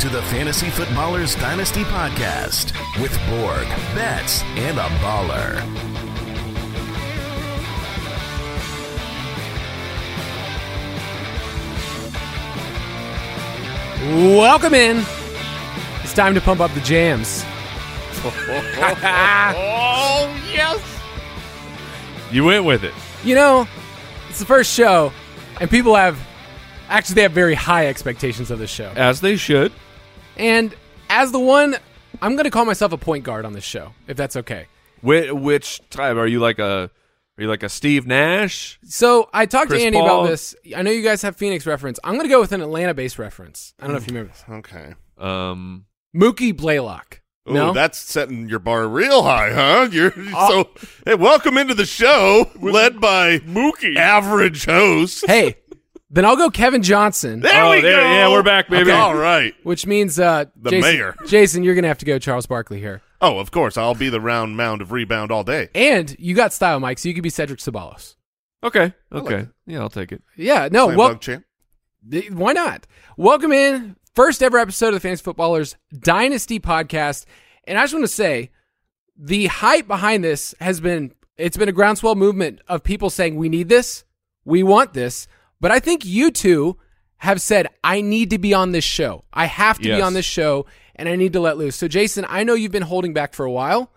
To the Fantasy Footballers Dynasty Podcast with Borg, Betz, and a Baller. Welcome in. It's time to pump up the jams. oh yes! You went with it. You know, it's the first show, and people have actually they have very high expectations of this show. As they should. And as the one, I'm going to call myself a point guard on this show, if that's okay. Which, which type are you like a? Are you like a Steve Nash? So I talked Chris to Andy Paul? about this. I know you guys have Phoenix reference. I'm going to go with an Atlanta-based reference. I don't know if you remember this. Okay. Um, Mookie Blaylock. Ooh, no, that's setting your bar real high, huh? You're so. Hey, welcome into the show, led by Mookie, average host. hey. Then I'll go Kevin Johnson, There Oh, we there- go. yeah, we're back, baby. All right. which means uh, The Jason, mayor. Jason, you're going to have to go Charles Barkley here. Oh, of course. I'll be the round mound of rebound all day. And you got style, Mike, so you could be Cedric Ceballos. okay, okay, yeah, I'll take it. Yeah, no, Slam well, champ. why not? Welcome in, first ever episode of the Fantasy Footballers Dynasty Podcast, and I just want to say, the hype behind this has been it's been a groundswell movement of people saying we need this, we want this, but I think you two have said I need to be on this show, I have to be on this show, and I need to let loose. So, Jason, I know you've been holding back for a while,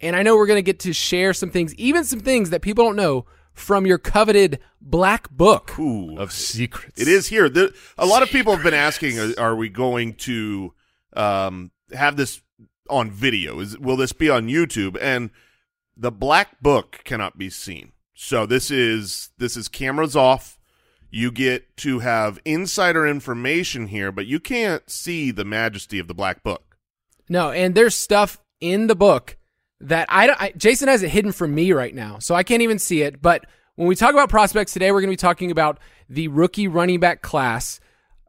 and I know we're going to get to share some things, even some things that people don't know from your coveted black book. Ooh. Of secrets, It is here. The, a lot of people have been asking, are, are we going to um, have this on video? Is Will this be on YouTube? And the black book cannot be seen. So this is this is cameras off. You get to have insider information here, but you can't see the majesty of the black book. No, and there's stuff in the book that I, don't, I Jason has it hidden from me right now, so I can't even see it. But when we talk about prospects today, we're going to be talking about the rookie running back class.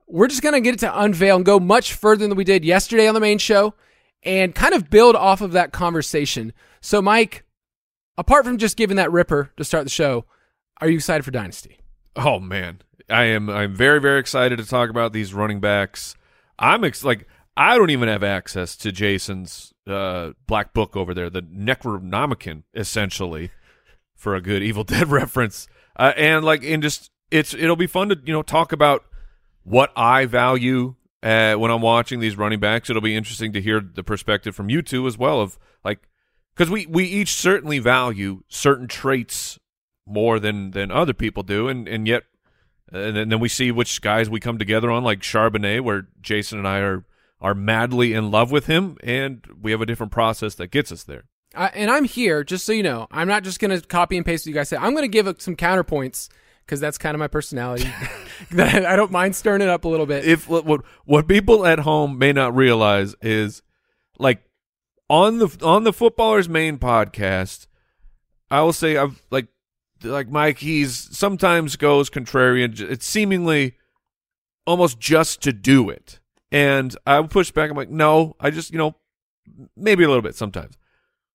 We're just going to get it to unveil and go much further than we did yesterday on the main show, and kind of build off of that conversation. So, Mike, apart from just giving that ripper to start the show, are you excited for Dynasty? Oh man, I am. I'm very very excited to talk about these running backs. I'm ex- like I don't even have access to Jason's uh, black book over there, the Necronomicon, essentially, for a good Evil Dead reference. Uh, and like, and just it's it'll be fun to you know talk about what I value uh, when I'm watching these running backs. It'll be interesting to hear the perspective from you two as well of like because we we each certainly value certain traits more than than other people do, and and yet, and then, then we see which guys we come together on, like Charbonnet, where Jason and I are are madly in love with him, and we have a different process that gets us there. I, and I'm here just so you know. I'm not just going to copy and paste what you guys say. I'm going to give uh, some counterpoints because that's kind of my personality. I don't mind stirring it up a little bit. If what what- what people at home may not realize is like on the on the footballers main podcast, I will say I've like like Mike. He's sometimes goes contrarian. It's seemingly almost just to do it, and I would push back. I'm like, no, I just you know maybe a little bit sometimes,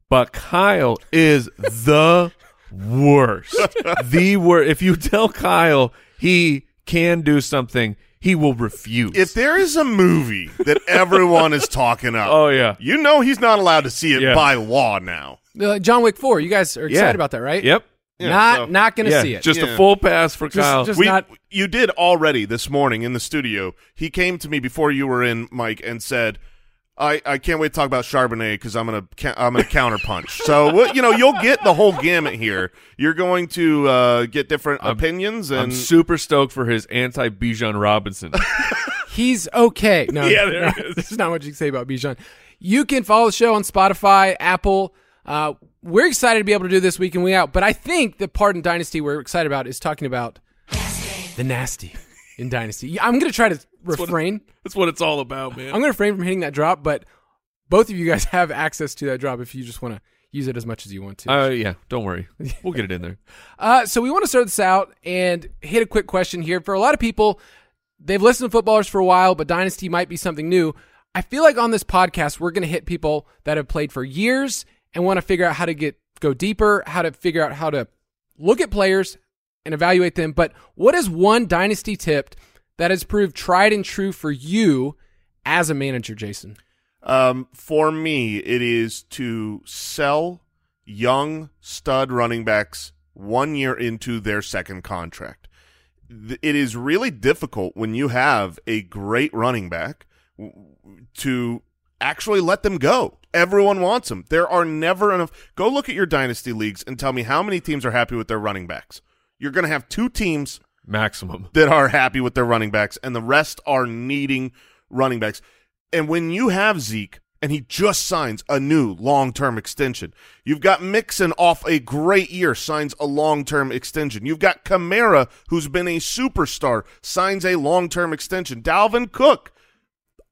but Kyle is the worst. the worst. If you tell Kyle he can do something, he will refuse. If there is a movie that everyone is talking up, oh yeah, you know he's not allowed to see it Yeah. by law now. Uh, John Wick 4, you guys are excited Yeah. about that, right? yep, Yeah, not so- not going to yeah, see it. just Yeah. a full pass for Kyle. just we, not- you did already this morning in the studio. He came to me before you were in, Mike, and said, "I, I can't wait to talk about Charbonnet because I'm gonna ca- I'm gonna counterpunch." so well, you know you'll get the whole gamut here. You're going to uh, get different opinions, I'm and super stoked for his anti Bijan Robinson. He's okay. No, Yeah, there no, it is. there's not much you can say about Bijan. You can follow the show on Spotify, Apple. Uh, we're excited to be able to do this week and week out. But I think the part in Dynasty we're excited about is talking about the nasty in Dynasty. Yeah, I'm going to try to refrain. That's what it's all about, man. I'm going to refrain from hitting that drop, but both of you guys have access to that drop if you just want to use it as much as you want to. Uh, yeah, don't worry, we'll get it in there. Uh, so we want to start this out and hit a quick question here. For a lot of people, they've listened to footballers for a while, but Dynasty might be something new. I feel like on this podcast, we're going to hit people that have played for years and want to figure out how to get go deeper, how to figure out how to look at players and evaluate them. But what is one Dynasty tip that has proved tried and true for you as a manager, Jason? Um, for me, it is to sell young stud running backs one year into their second contract. It is really difficult when you have a great running back to actually let them go. Everyone wants them. There are never enough. Go look at your dynasty leagues and tell me how many teams are happy with their running backs. You're going to have two teams Maximum. that are happy with their running backs, and the rest are needing running backs. And when you have Zeke and he just signs a new long term extension, you've got Mixon off a great year, signs a long term extension. You've got Kamara, who's been a superstar, signs a long term extension. Dalvin Cook,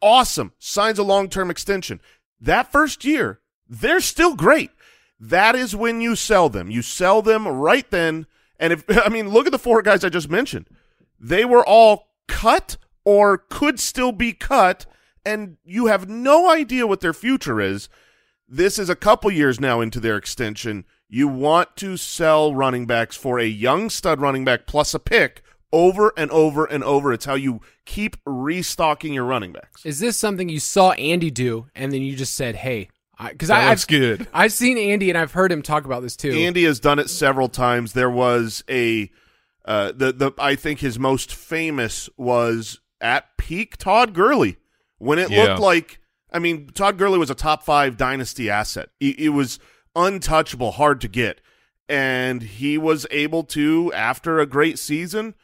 awesome, signs a long term extension. That first year, they're still great. That is when you sell them. You sell them right then. And if I mean, look at the four guys I just mentioned. They were all cut or could still be cut, and you have no idea what their future is. This is a couple years now into their extension. You want to sell running backs for a young stud running back plus a pick over and over and over. It's how you keep restocking your running backs. Is this something you saw Andy do and then you just said, hey, because That I, looks I've, good. I've seen Andy and I've heard him talk about this too. Andy has done it several times. There was a uh, the the I think his most famous was at peak Todd Gurley when it Yeah. looked like I mean Todd Gurley was a top five dynasty asset. It, it was untouchable, hard to get, and he was able to after a great season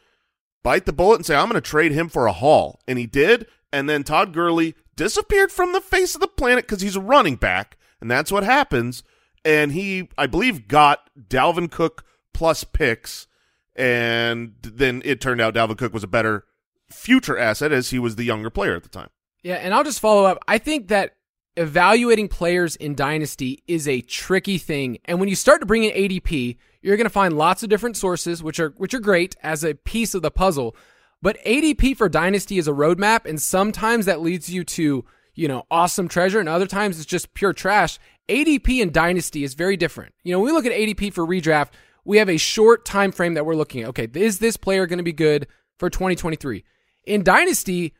bite the bullet and say I'm going to trade him for a haul, and he did. And then Todd Gurley disappeared from the face of the planet because he's a running back, and that's what happens. And he, I believe, got Dalvin Cook plus picks, and then it turned out Dalvin Cook was a better future asset as he was the younger player at the time. Yeah, and I'll just follow up. I think that evaluating players in Dynasty is a tricky thing. And when you start to bring in ADP, you're going to find lots of different sources, which are which are great as a piece of the puzzle. But ADP for Dynasty is a roadmap, and sometimes that leads you to you know awesome treasure, and other times it's just pure trash. ADP in Dynasty is very different. You know, when we look at ADP for redraft, we have a short time frame that we're looking at. Okay, is this player going to be good for 2023? In Dynasty,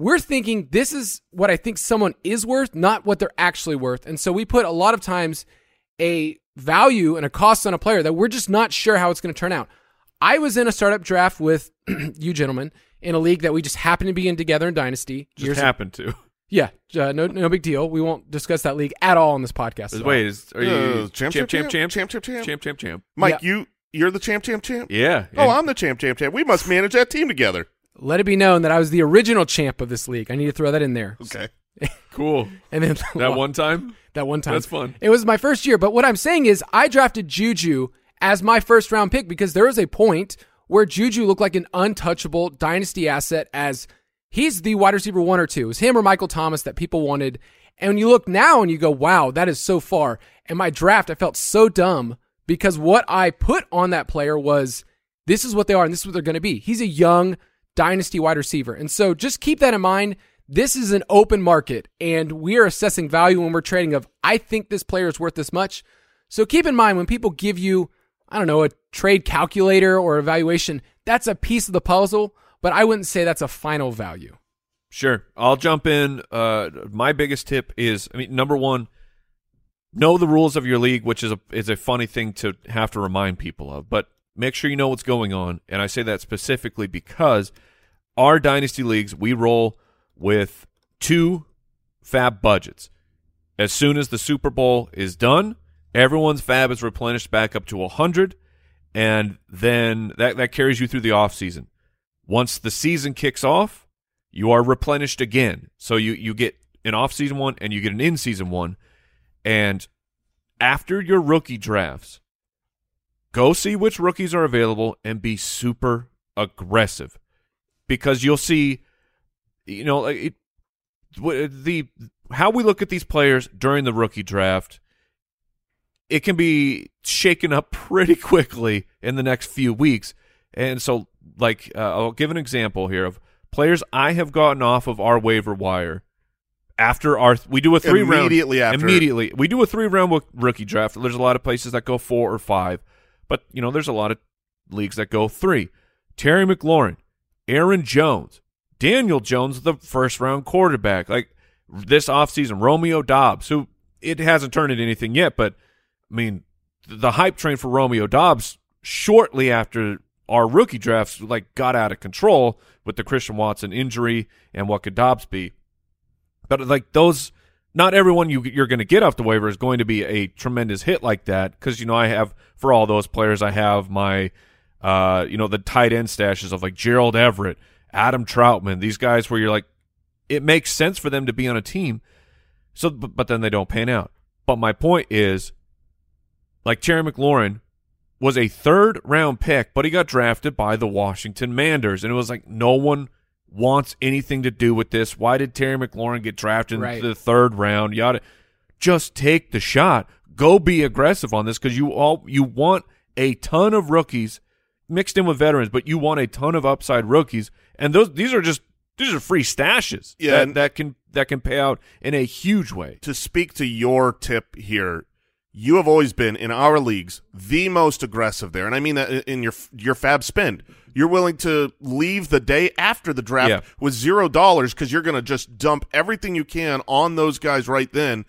we're thinking this is what I think someone is worth, not what they're actually worth. And so we put a lot of times a value and a cost on a player that we're just not sure how it's going to turn out. I was in a startup draft with you gentlemen in a league that we just happened to be in together in Dynasty. Just years- happened to. yeah, uh, no, no big deal. We won't discuss that league at all on this podcast. Wait, is, are Uh, you champ, champ, champ, champ, champ, champ, champ, champ. champ, champ, champ? Mike, Yeah. you You're the champ, champ, champ. Yeah. Oh, and- I'm the champ, champ, champ. We must manage that team together. Let it be known that I was the original champ of this league. I need to throw that in there. Okay. cool. And then That one time. that one time. That's fun. It was my first year, but what I'm saying is I drafted Juju as my first round pick because there was a point where Juju looked like an untouchable dynasty asset as he's the wide receiver one or two. It was him or Michael Thomas that people wanted. And when you look now and you go, wow, that is so far. And my draft, I felt so dumb because what I put on that player was this is what they are and this is what they're going to be. He's a young dynasty wide receiver. And so just keep that in mind. This is an open market and we are assessing value when we're trading of I think this player is worth this much. So keep in mind when people give you, I don't know, a trade calculator or evaluation, that's a piece of the puzzle, but I wouldn't say that's a final value. Sure. I'll jump in. Uh, my biggest tip is, I mean, number one, know the rules of your league, which is a is a funny thing to have to remind people of. But make sure you know what's going on, and I say that specifically because our dynasty leagues we roll with two fab budgets. As soon as the Super Bowl is done, everyone's fab is replenished back up to hundred, and then that that carries you through the off season. Once the season kicks off, you are replenished again. So you you get an off season one and you get an in season one. And after your rookie drafts, go see which rookies are available and be super aggressive because you'll see, you know, it, the how we look at these players during the rookie draft. It can be shaken up pretty quickly in the next few weeks, and so like uh, I'll give an example here of players I have gotten off of our waiver wire after our we do a three round Immediately after. immediately we do a three round rookie draft. There's a lot of places that go four or five, but you know there's a lot of leagues that go three. Terry McLaurin, Aaron Jones, Daniel Jones, the first round quarterback. Like this offseason, Romeo Doubs, who it hasn't turned into anything yet, but I mean the hype train for Romeo Doubs shortly after our rookie drafts like got out of control with the Christian Watson injury and what could Doubs be. But like those, not everyone you you're going to get off the waiver is going to be a tremendous hit like that because you know I have for all those players I have my, uh, you know the tight end stashes of like Gerald Everett, Adam Trautman, these guys where you're like, it makes sense for them to be on a team, so but, but then they don't pan out. But my point is, like Terry McLaurin was a third round pick, but he got drafted by the Washington Manders, and it was like no one wants anything to do with this. Why did Terry McLaurin get drafted Right. into the third round? Yada. Just take the shot. Go be aggressive on this because you all you want a ton of rookies mixed in with veterans, but you want a ton of upside rookies, and those these are just these are free stashes. Yeah, that, that can that can pay out in a huge way. to speak to your tip here, you have always been in our leagues the most aggressive there, and I mean that in your your fab spend. You're willing to leave the day after the draft Yeah. with zero dollars because you're going to just dump everything you can on those guys right then,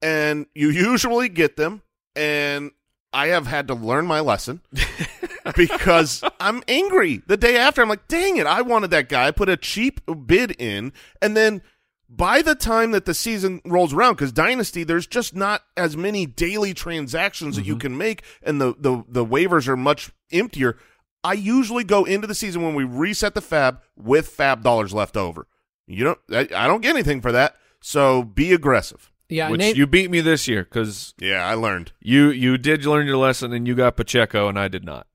and you usually get them. And I have had to learn my lesson because I'm angry the day after. I'm like, dang it, I wanted that guy. I put a cheap bid in, and then by the time that the season rolls around, because Dynasty, there's just not as many daily transactions that you mm-hmm. can make, and the, the the waivers are much emptier. I usually go into the season when we reset the fab with fab dollars left over. You don't, I, I don't get anything for that. So be aggressive. Yeah, Which name, you beat me this year because Yeah, I learned. you you did learn your lesson and you got Pacheco and I did not.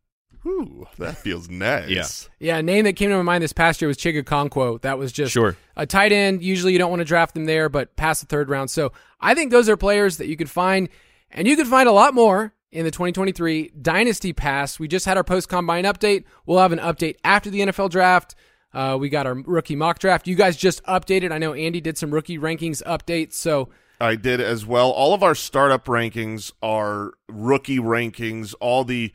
Whew, that feels nice. Yeah. yeah, a name that came to my mind this past year was Chig Okonkwo. That was just Sure. a tight end. Usually you don't want to draft them there, but past the third round. So I think those are players that you could find, and you could find a lot more in the 2023 Dynasty Pass. We just had our post combine update. We'll have an update after the NFL draft. Uh, we got our rookie mock draft. You guys just updated. I know Andy did some rookie rankings updates. So I did as well. All of our startup rankings are rookie rankings. All the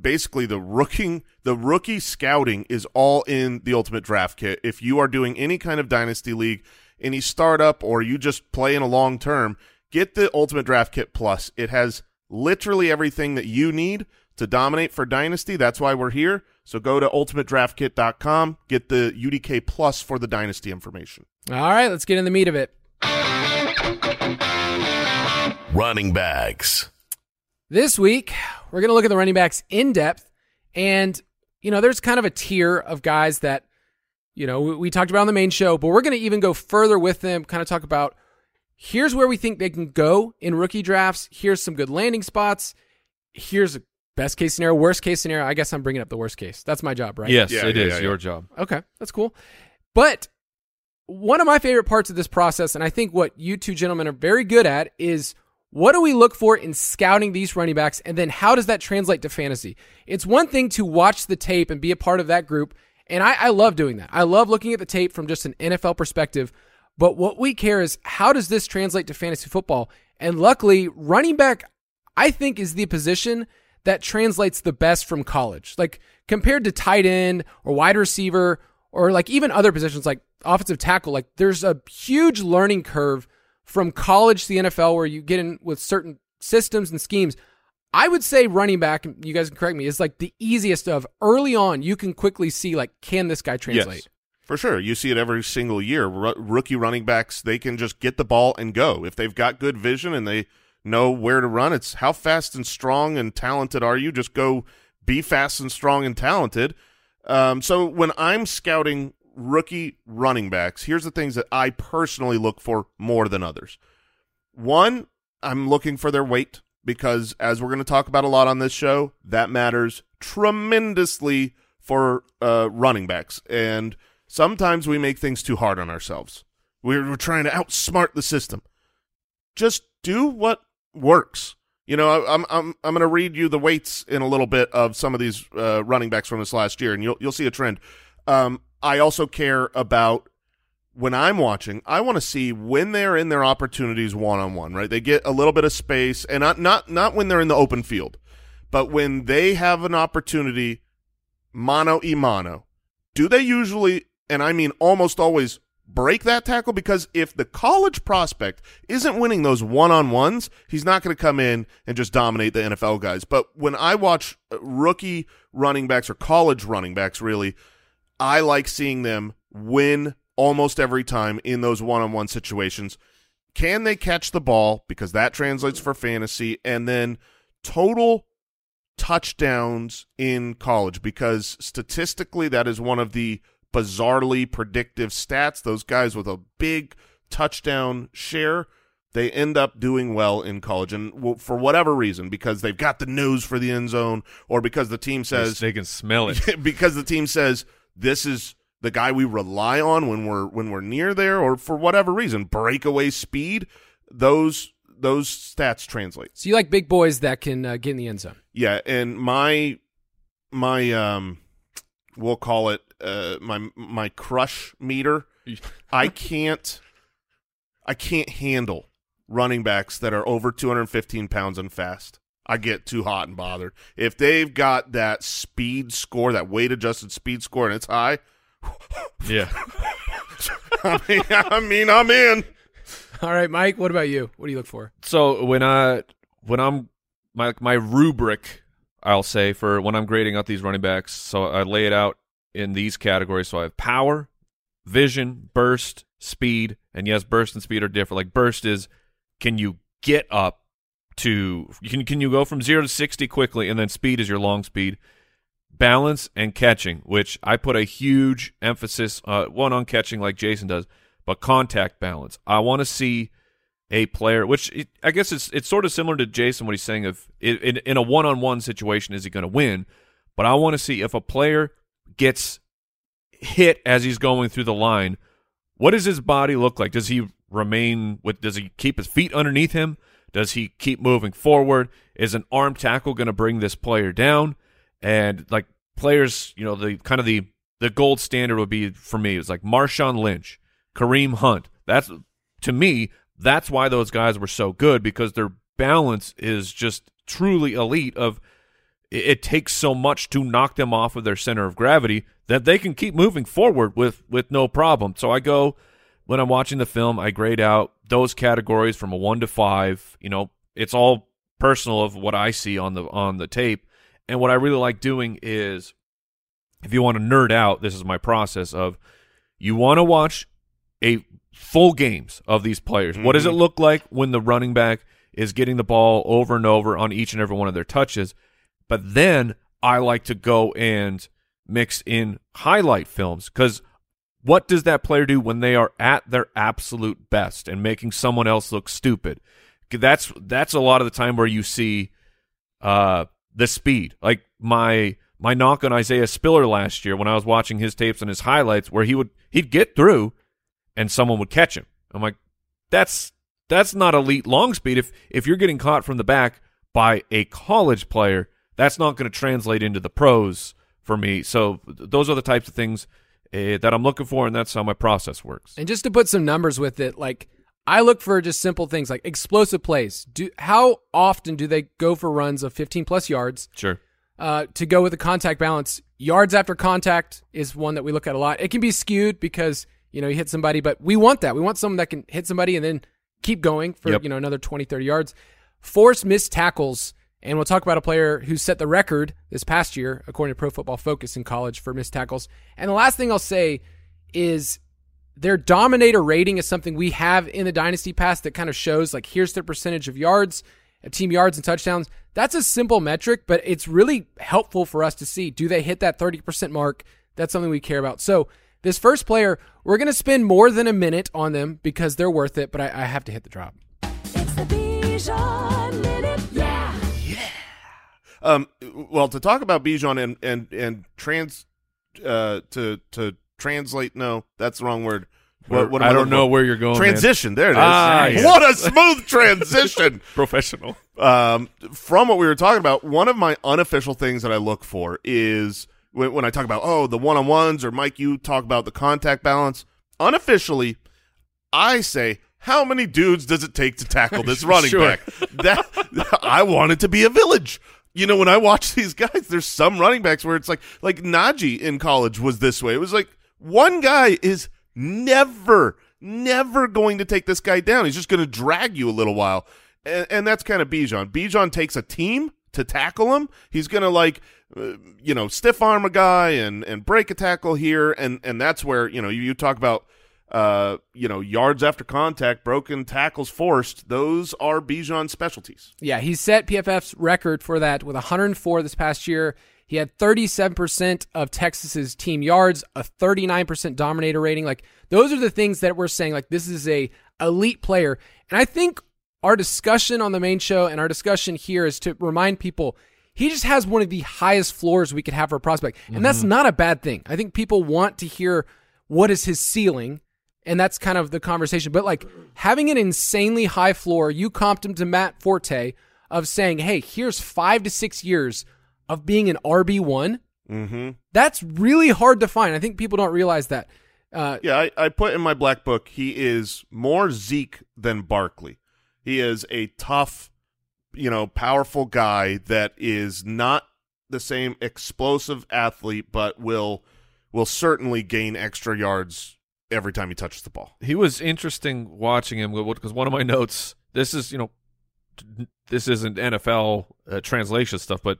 basically the rookie the rookie scouting is all in the ultimate draft kit. If you are doing any kind of dynasty league, any startup, or you just play in a long term, get the ultimate draft kit plus. It has literally everything that you need to dominate for dynasty. That's why we're here. So go to ultimatedraftkit.com, get the UDK plus for the dynasty information. all right, let's get in the meat of it. Running backs. This week, we're going to look at the running backs in depth. And, you know, there's kind of a tier of guys that, you know, we, we talked about on the main show, but we're going to even go further with them, kind of talk about here's where we think they can go in rookie drafts. Here's some good landing spots. Here's a best case scenario, worst case scenario. I guess I'm bringing up the worst case. That's my job, right? Yes, Yeah, it yeah, is yeah, your yeah. job. Okay, that's cool. But one of my favorite parts of this process, and I think what you two gentlemen are very good at, is what do we look for in scouting these running backs, and then how does that translate to fantasy? It's one thing to watch the tape and be a part of that group, and I, I love doing that. I love looking at the tape from just an NFL perspective. But what we care is how does this translate to fantasy football? And luckily, running back, I think, is the position that translates the best from college. Like compared to tight end or wide receiver or like even other positions like offensive tackle, like there's a huge learning curve from college to the NFL where you get in with certain systems and schemes. I would say running back, you guys can correct me, is like the easiest of early on. You can quickly see like, can this guy translate? Yes, for sure. You see it every single year. Ru rookie running backs, they can just get the ball and go. If they've got good vision and they know where to run, it's how fast and strong and talented are you? Just go be fast and strong and talented. Um, so when I'm scouting rookie running backs, here's the things that I personally look for more than others. One, I'm looking for their weight because, as we're going to talk about a lot on this show, that matters tremendously for uh, running backs. And sometimes we make things too hard on ourselves. We're, we're trying to outsmart the system. Just do what works. You know, I'm I'm I'm going to read you the weights in a little bit of some of these uh, running backs from this last year, and you'll you'll see a trend. Um, I also care about when I'm watching, I want to see when they're in their opportunities one on one, right? They get a little bit of space and not not not when they're in the open field, but when they have an opportunity mano e mano. Do they usually and I mean almost always break that tackle because if the college prospect isn't winning those one-on-ones, he's not going to come in and just dominate the NFL guys. But when I watch uh, rookie running backs or college running backs really, I like seeing them win almost every time in those one-on-one situations. Can they catch the ball because that translates for fantasy and then total touchdowns in college because statistically that is one of the bizarrely predictive stats. Those guys with a big touchdown share, they end up doing well in college. And for whatever reason, because they've got the nose for the end zone or because the team says they can smell it. because the team says this is the guy we rely on when we're when we're near there or for whatever reason, breakaway speed, those those stats translate. So you like big boys that can uh, get in the end zone. Yeah, and my my um we'll call it uh my my crush meter. I can't I can't handle running backs that are over 215 pounds and fast. I get too hot and bothered. If they've got that speed score, that weight adjusted speed score and it's high, yeah. I mean, I mean I'm in. All right, Mike. What about you? What do you look for? So when I when I'm my my rubric, I'll say for when I'm grading out these running backs, so I lay it out in these categories. So I have power, vision, burst, speed, and yes, burst and speed are different. Like burst is can you get up to can can you go from zero to sixty quickly, and then speed is your long speed. Balance and catching, which I put a huge emphasis uh, one on catching, like Jason does, but contact balance. I want to see a player, which it, I guess it's it's sort of similar to Jason what he's saying of in, in, a one on one situation, is he going to win? But I want to see if a player gets hit as he's going through the line, what does his body look like? Does he remain with? Does he keep his feet underneath him? Does he keep moving forward? Is an arm tackle going to bring this player down? And like players, you know, the kind of the the gold standard would be for me is like Marshawn Lynch, Kareem Hunt. That's to me, that's why those guys were so good because their balance is just truly elite. Of it, it takes so much to knock them off of their center of gravity that they can keep moving forward with with no problem. So I go when I'm watching the film, I grade out those categories from a one to five. You know, it's all personal of what I see on the on the tape. And what I really like doing is, if you want to nerd out, this is my process of, you want to watch a full games of these players. What does it mm-hmm. look like when the running back is getting the ball over and over on each and every one of their touches. But then I like to go and mix in highlight films because what does that player do when they are at their absolute best and making someone else look stupid? That's that's a lot of the time where you see uh, the speed. Like my my knock on Isaiah Spiller last year when I was watching his tapes and his highlights, where he would he'd get through and someone would catch him. I'm like, that's that's not elite long speed. If if you're getting caught from the back by a college player, that's not going to translate into the pros for me. So those are the types of things uh, that I'm looking for, and that's how my process works. And just to put some numbers with it, like I look for just simple things like explosive plays. Do how often do they go for runs of 15 plus yards? Sure. Uh, to go with the contact balance, yards after contact is one that we look at a lot. It can be skewed because you know you hit somebody, but we want that. We want someone that can hit somebody and then keep going for Yep. you know another 20, 30 yards. Force missed tackles, and we'll talk about a player who set the record this past year according to Pro Football Focus in college for missed tackles. And the last thing I'll say is their dominator rating is something we have in the dynasty pass that kind of shows like here's their percentage of yards, team yards and touchdowns. That's a simple metric, but it's really helpful for us to see do they hit that 30% mark? That's something we care about. So, this first player, we're going to spend more than a minute on them because they're worth it, but I, I have to hit the drop. Um, well, to talk about Bijan and and and trans, uh, to to translate. No, that's the wrong word. What, what I don't know for? where you're going. man. Transition. There it is. Ah, yes. What a smooth transition. Professional. um, from what we were talking about, one of my unofficial things that I look for is when, when I talk about oh the one on ones or Mike, you talk about the contact balance. Unofficially, I say how many dudes does it take to tackle this running Sure. back? That I want it to be a village. You know, when I watch these guys, there's some running backs where it's like like Najee in college was this way. It was like one guy is never, never going to take this guy down. He's just going to drag you a little while. And, and that's kind of Bijan. Bijan takes a team to tackle him. He's going to like, uh, you know, stiff arm a guy and, and break a tackle here. And, and that's where, you know, you, you talk about, uh, you know, yards after contact, broken tackles forced. Those are Bijan's specialties. Yeah, he set PFF's record for that with 104 this past year. He had 37% of Texas's team yards, a 39% dominator rating. Like those are the things that we're saying like this is a elite player. And I think our discussion on the main show and our discussion here is to remind people he just has one of the highest floors we could have for a prospect. And that's not a bad thing. I think people want to hear what is his ceiling and that's kind of the conversation. But like having an insanely high floor, you comped him to Matt Forte of saying, "Hey, here's five to six years of being an RB one." Mm-hmm. That's really hard to find. I think people don't realize that. Uh, Yeah, I, I put in my black book he is more Zeke than Barkley. He is a tough, you know, powerful guy that is not the same explosive athlete, but will will certainly gain extra yards every time he touches the ball. He was interesting watching him because one of my notes. This is you know, this isn't NFL uh, translation stuff, but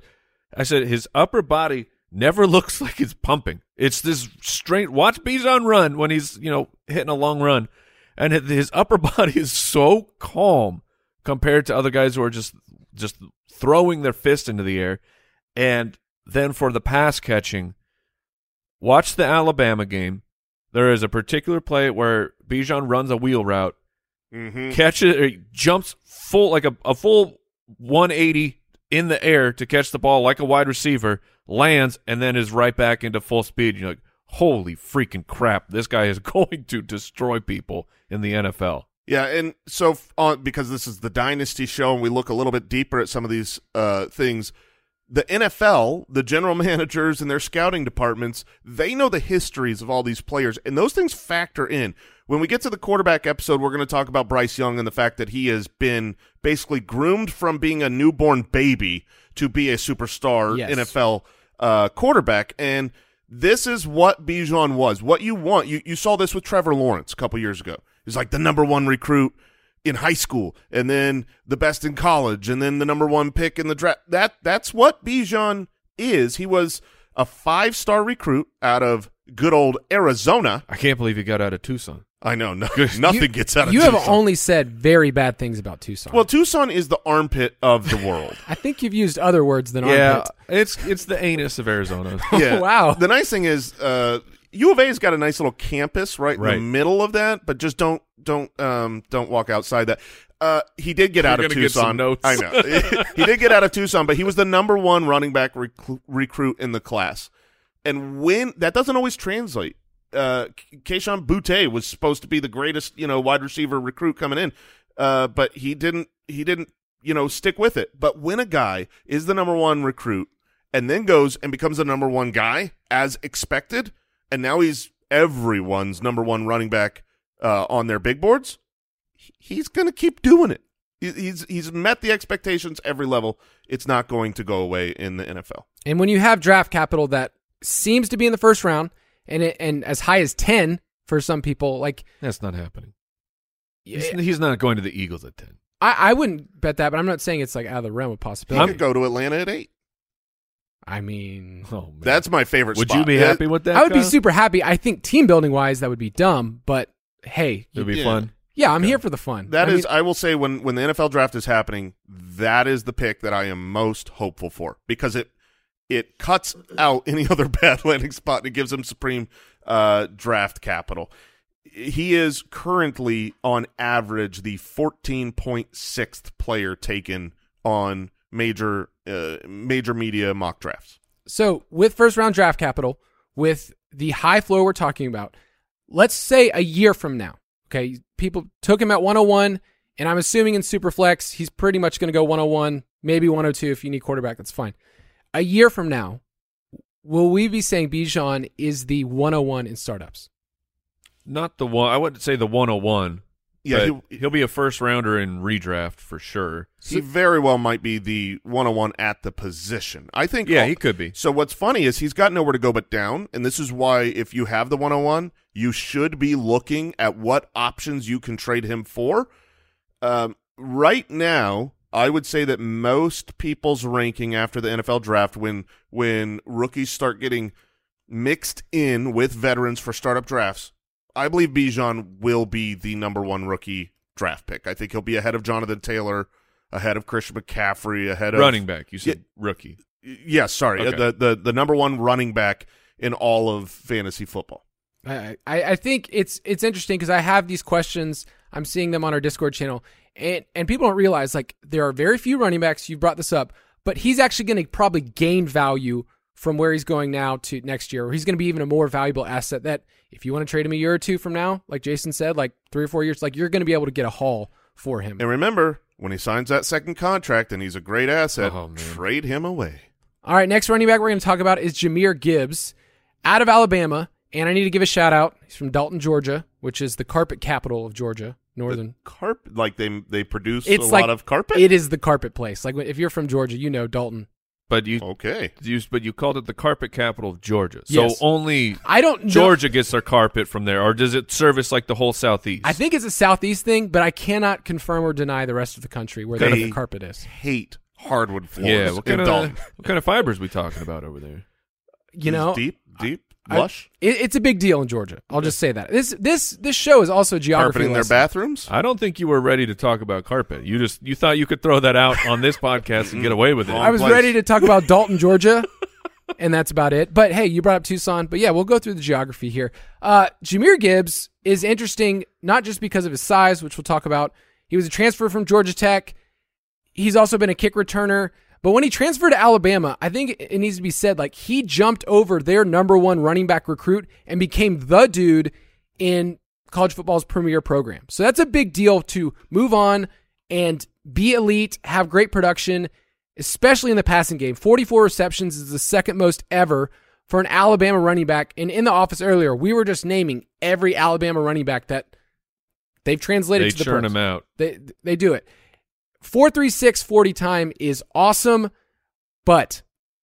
I said his upper body never looks like it's pumping. It's this straight. Watch Bijan run when he's you know hitting a long run, and his- his upper body is so calm compared to other guys who are just just throwing their fist into the air. And then for the pass catching, watch the Alabama game. There is a particular play where Bijan runs a wheel route, Mm-hmm. catches, or jumps full like a, a full 180 in the air to catch the ball like a wide receiver, lands, and then is right back into full speed. You're like, holy freaking crap! This guy is going to destroy people in the NFL. Yeah, and so on because this is the dynasty show, and we look a little bit deeper at some of these uh, things. The NFL, the general managers and their scouting departments, they know the histories of all these players, and those things factor in. When we get to the quarterback episode, we're going to talk about Bryce Young and the fact that he has been basically groomed from being a newborn baby to be a superstar Yes. NFL uh, quarterback, and this is what Bijan was. What you want. You you saw this with Trevor Lawrence a couple years ago. He's like the number one recruit in high school, and then the best in college, and then the number one pick in the draft. That that's what Bijan is. He was a five star recruit out of good old Arizona. I can't believe he got out of Tucson. I know. No, nothing You- gets out of You have only said very bad things about Tucson. Well, Tucson is the armpit of the world. I think you've used other words than Yeah, armpit. it's it's the anus of Arizona. yeah. Wow. The nice thing is, uh, U of A's got a nice little campus right, in the middle of that, but just don't don't um don't walk outside that. Uh, he did get You're out of Tucson. I know he did get out of Tucson, but he was the number one running back recru- recruit in the class. And when that doesn't always translate. Uh, Kayshon Boutte was supposed to be the greatest, you know, wide receiver recruit coming in, uh, but he didn't. He didn't, you know, stick with it. But when a guy is the number one recruit and then goes and becomes the number one guy as expected, and now he's everyone's number one running back uh, on their big boards, he's going to keep doing it. He's he's met the expectations every level. It's not going to go away in the NFL. And when you have draft capital that seems to be in the first round and it, and as high as 10 for some people, like That's not happening. He's, he's not going to the Eagles at ten. I I wouldn't bet that, but I'm not saying it's like out of the realm of possibility. He could go to Atlanta at eight. I mean, Oh man, That's my favorite. Would spot. you be happy with that? I would be super happy. I think team building wise, that would be dumb, but hey, It'd be Yeah. fun. yeah, I'm here for the fun. That I is, mean, I will say, when when the NFL draft is happening, that is the pick that I am most hopeful for because it it cuts out any other bad landing spot and it gives him supreme uh, draft capital. He is currently on average the 14.6th player taken on major uh, major media mock drafts. So with first round draft capital, with the high floor we're talking about, let's say a year from now, okay, people took him at 101, and I'm assuming in Superflex, he's pretty much going to go 101, maybe 102 if you need quarterback, that's fine. A year from now, will we be saying Bijan is the 101 in startups? Not the one. I wouldn't say the 101. Yeah, but he- he'll be a first rounder in redraft for sure. He very well might be the 101 at the position. I think. Yeah, he could be. So what's funny is he's got nowhere to go but down, and this is why if you have the 101, you should be looking at what options you can trade him for. Um, right now, I would say that most people's ranking after the NFL draft, when when rookies start getting mixed in with veterans for startup drafts, I believe Bijan will be the number one rookie draft pick. I think he'll be ahead of Jonathan Taylor, ahead of Christian McCaffrey, ahead of Running back. You said rookie. Yes, sorry, Okay. the, the the number one running back in all of fantasy football. I, I I think it's it's interesting because I have these questions. I'm seeing them on our Discord channel, and and people don't realize like there are very few running backs. You brought this up, but he's actually going to probably gain value from where he's going now to next year, or he's going to be even a more valuable asset. That if you want to trade him a year or two from now, like Jason said, like three or four years, like you're going to be able to get a haul for him. And remember, when he signs that second contract and he's a great asset, Oh, trade him away. All right, next running back we're going to talk about is Jahmyr Gibbs out of Alabama. And I need to give a shout out. He's from Dalton, Georgia, which is the carpet capital of Georgia, northern. Carpet, like they they produce It's a like lot of carpet. It is the carpet place. Like if you're from Georgia, you know Dalton. But you, okay. you but you called it the carpet capital of Georgia. So Yes. only I don't know. Georgia gets their carpet from there, or does it service like the whole southeast? I think it's a southeast thing, but I cannot confirm or deny the rest of the country where the, They- the carpet is. Hate hardwood floors. Yeah. What kind of what kind of fibers we talking about over there? You It's know, deep, deep, I- lush, it, it's a big deal in Georgia. I'll just say that. This this this show is also a geography. carpeting their lesson. bathrooms. I don't think you were ready to talk about carpet. You just you thought you could throw that out on this podcast and get away with it. Wrong I was place. ready to talk about Dalton, Georgia, and that's about it. But hey, you brought up Tucson. But yeah, we'll go through the geography here. Uh, Jahmyr Gibbs is interesting, not just because of his size, which we'll talk about. He was a transfer from Georgia Tech. He's also been a kick returner. But when he transferred to Alabama, I think it needs to be said, like he jumped over their number one running back recruit and became the dude in college football's premier program. So that's a big deal to move on and be elite, have great production, especially in the passing game. 44 receptions is the second most ever for an Alabama running back. And in the office earlier, we were just naming every Alabama running back that they've translated They to the churn pros. them out. They they do it. 436 40 time is awesome, but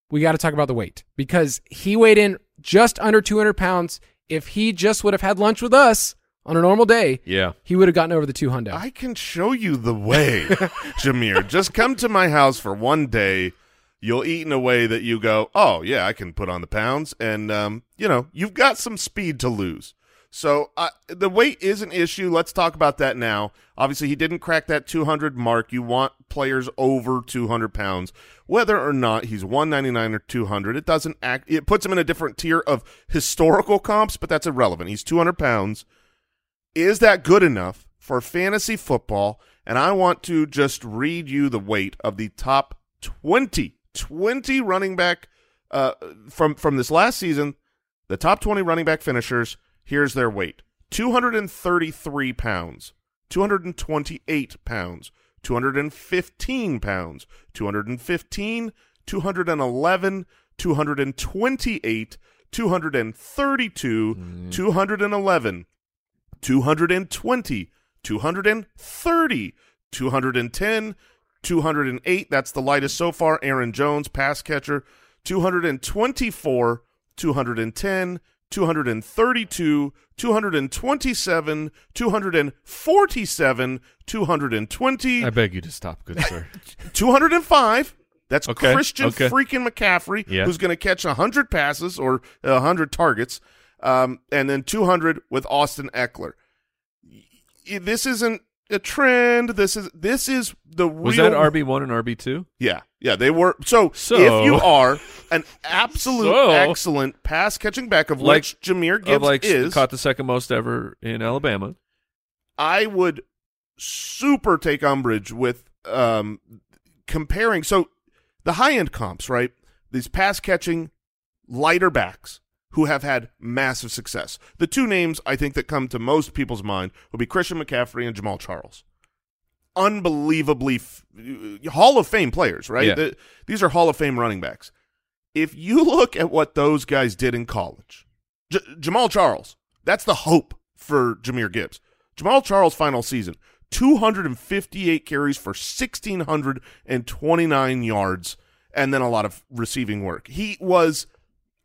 we got to talk about the weight because he weighed in just under 200 pounds. If he just would have had lunch with us on a normal day, Yeah. he would have gotten over the 200. I can show you the way, Jahmyr. Just come to my house for one day. You'll eat in a way that you go, oh yeah, I can put on the pounds, and um, you know, you've got some speed to lose. So uh, the weight is an issue. Let's talk about that now. Obviously, he didn't crack that 200 mark. You want players over 200 pounds, whether or not he's 199 or 200. It doesn't act. It puts him in a different tier of historical comps, but that's irrelevant. He's 200 pounds. Is that good enough for fantasy football? And I want to just read you the weight of the top 20, 20 running back uh, from from this last season. The top 20 running back finishers. Here's their weight: 233 pounds, 228 pounds, 215 pounds, 215, 211, 228, 232, 211, 220, 230, 210, 208. That's the lightest so far. Aaron Jones, pass catcher, 224, 210, 232, 227, 247, 220, I beg you to stop, good sir. 205. That's Okay, Christian okay. freaking McCaffrey, Yeah. who's going to catch 100 passes or 100 targets, um, and then 200 with Austin Ekeler. This isn't a trend. This is this is the real. Was that RB one and RB two? Yeah, yeah, they were. So, So- if you are an absolute So- excellent pass catching back, of Like- which Jahmyr Of Gibbs like is, caught the second most ever in Alabama. I would super take umbrage with um, comparing. So the high end comps, right? These pass catching lighter backs who have had massive success. The two names I think that come to most people's mind would be Christian McCaffrey and Jamaal Charles. Unbelievably f- uh, Hall of Fame players, right? Yeah. The- these are Hall of Fame running backs. If you look at what those guys did in college, J- Jamaal Charles, that's the hope for Jahmyr Gibbs. Jamaal Charles' final season, 258 carries for 1,629 yards, and then a lot of receiving work. He was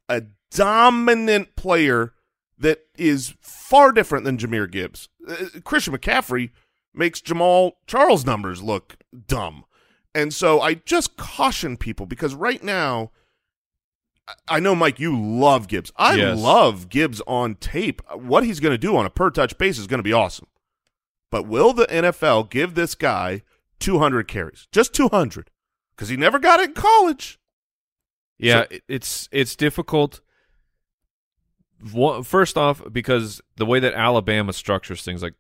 a dominant player that is far different than Jahmyr Gibbs. Uh, Christian McCaffrey makes Jamaal Charles' numbers look dumb. And so I just caution people because right now, I- know, Mike, you love Gibbs. I Yes. love Gibbs on tape. What he's going to do on a per touch basis is going to be awesome. But will the NFL give this guy 200 carries? Just 200. Because he never got it in college. Yeah, So- it's it's difficult. First off, because the way that Alabama structures things, like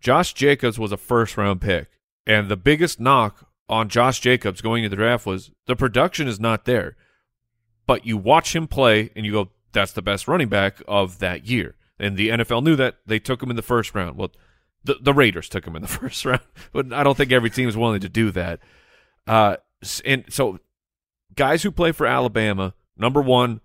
Josh Jacobs was a first round pick, and the biggest knock on Josh Jacobs going into the draft was the production is not there. But you watch him play, and you go, "That's the best running back of that year." And the NFL knew that they took him in the first round. Well, the the Raiders took him in the first round, but I don't think every team is willing to do that. Uh, and so guys who play for Alabama, number one,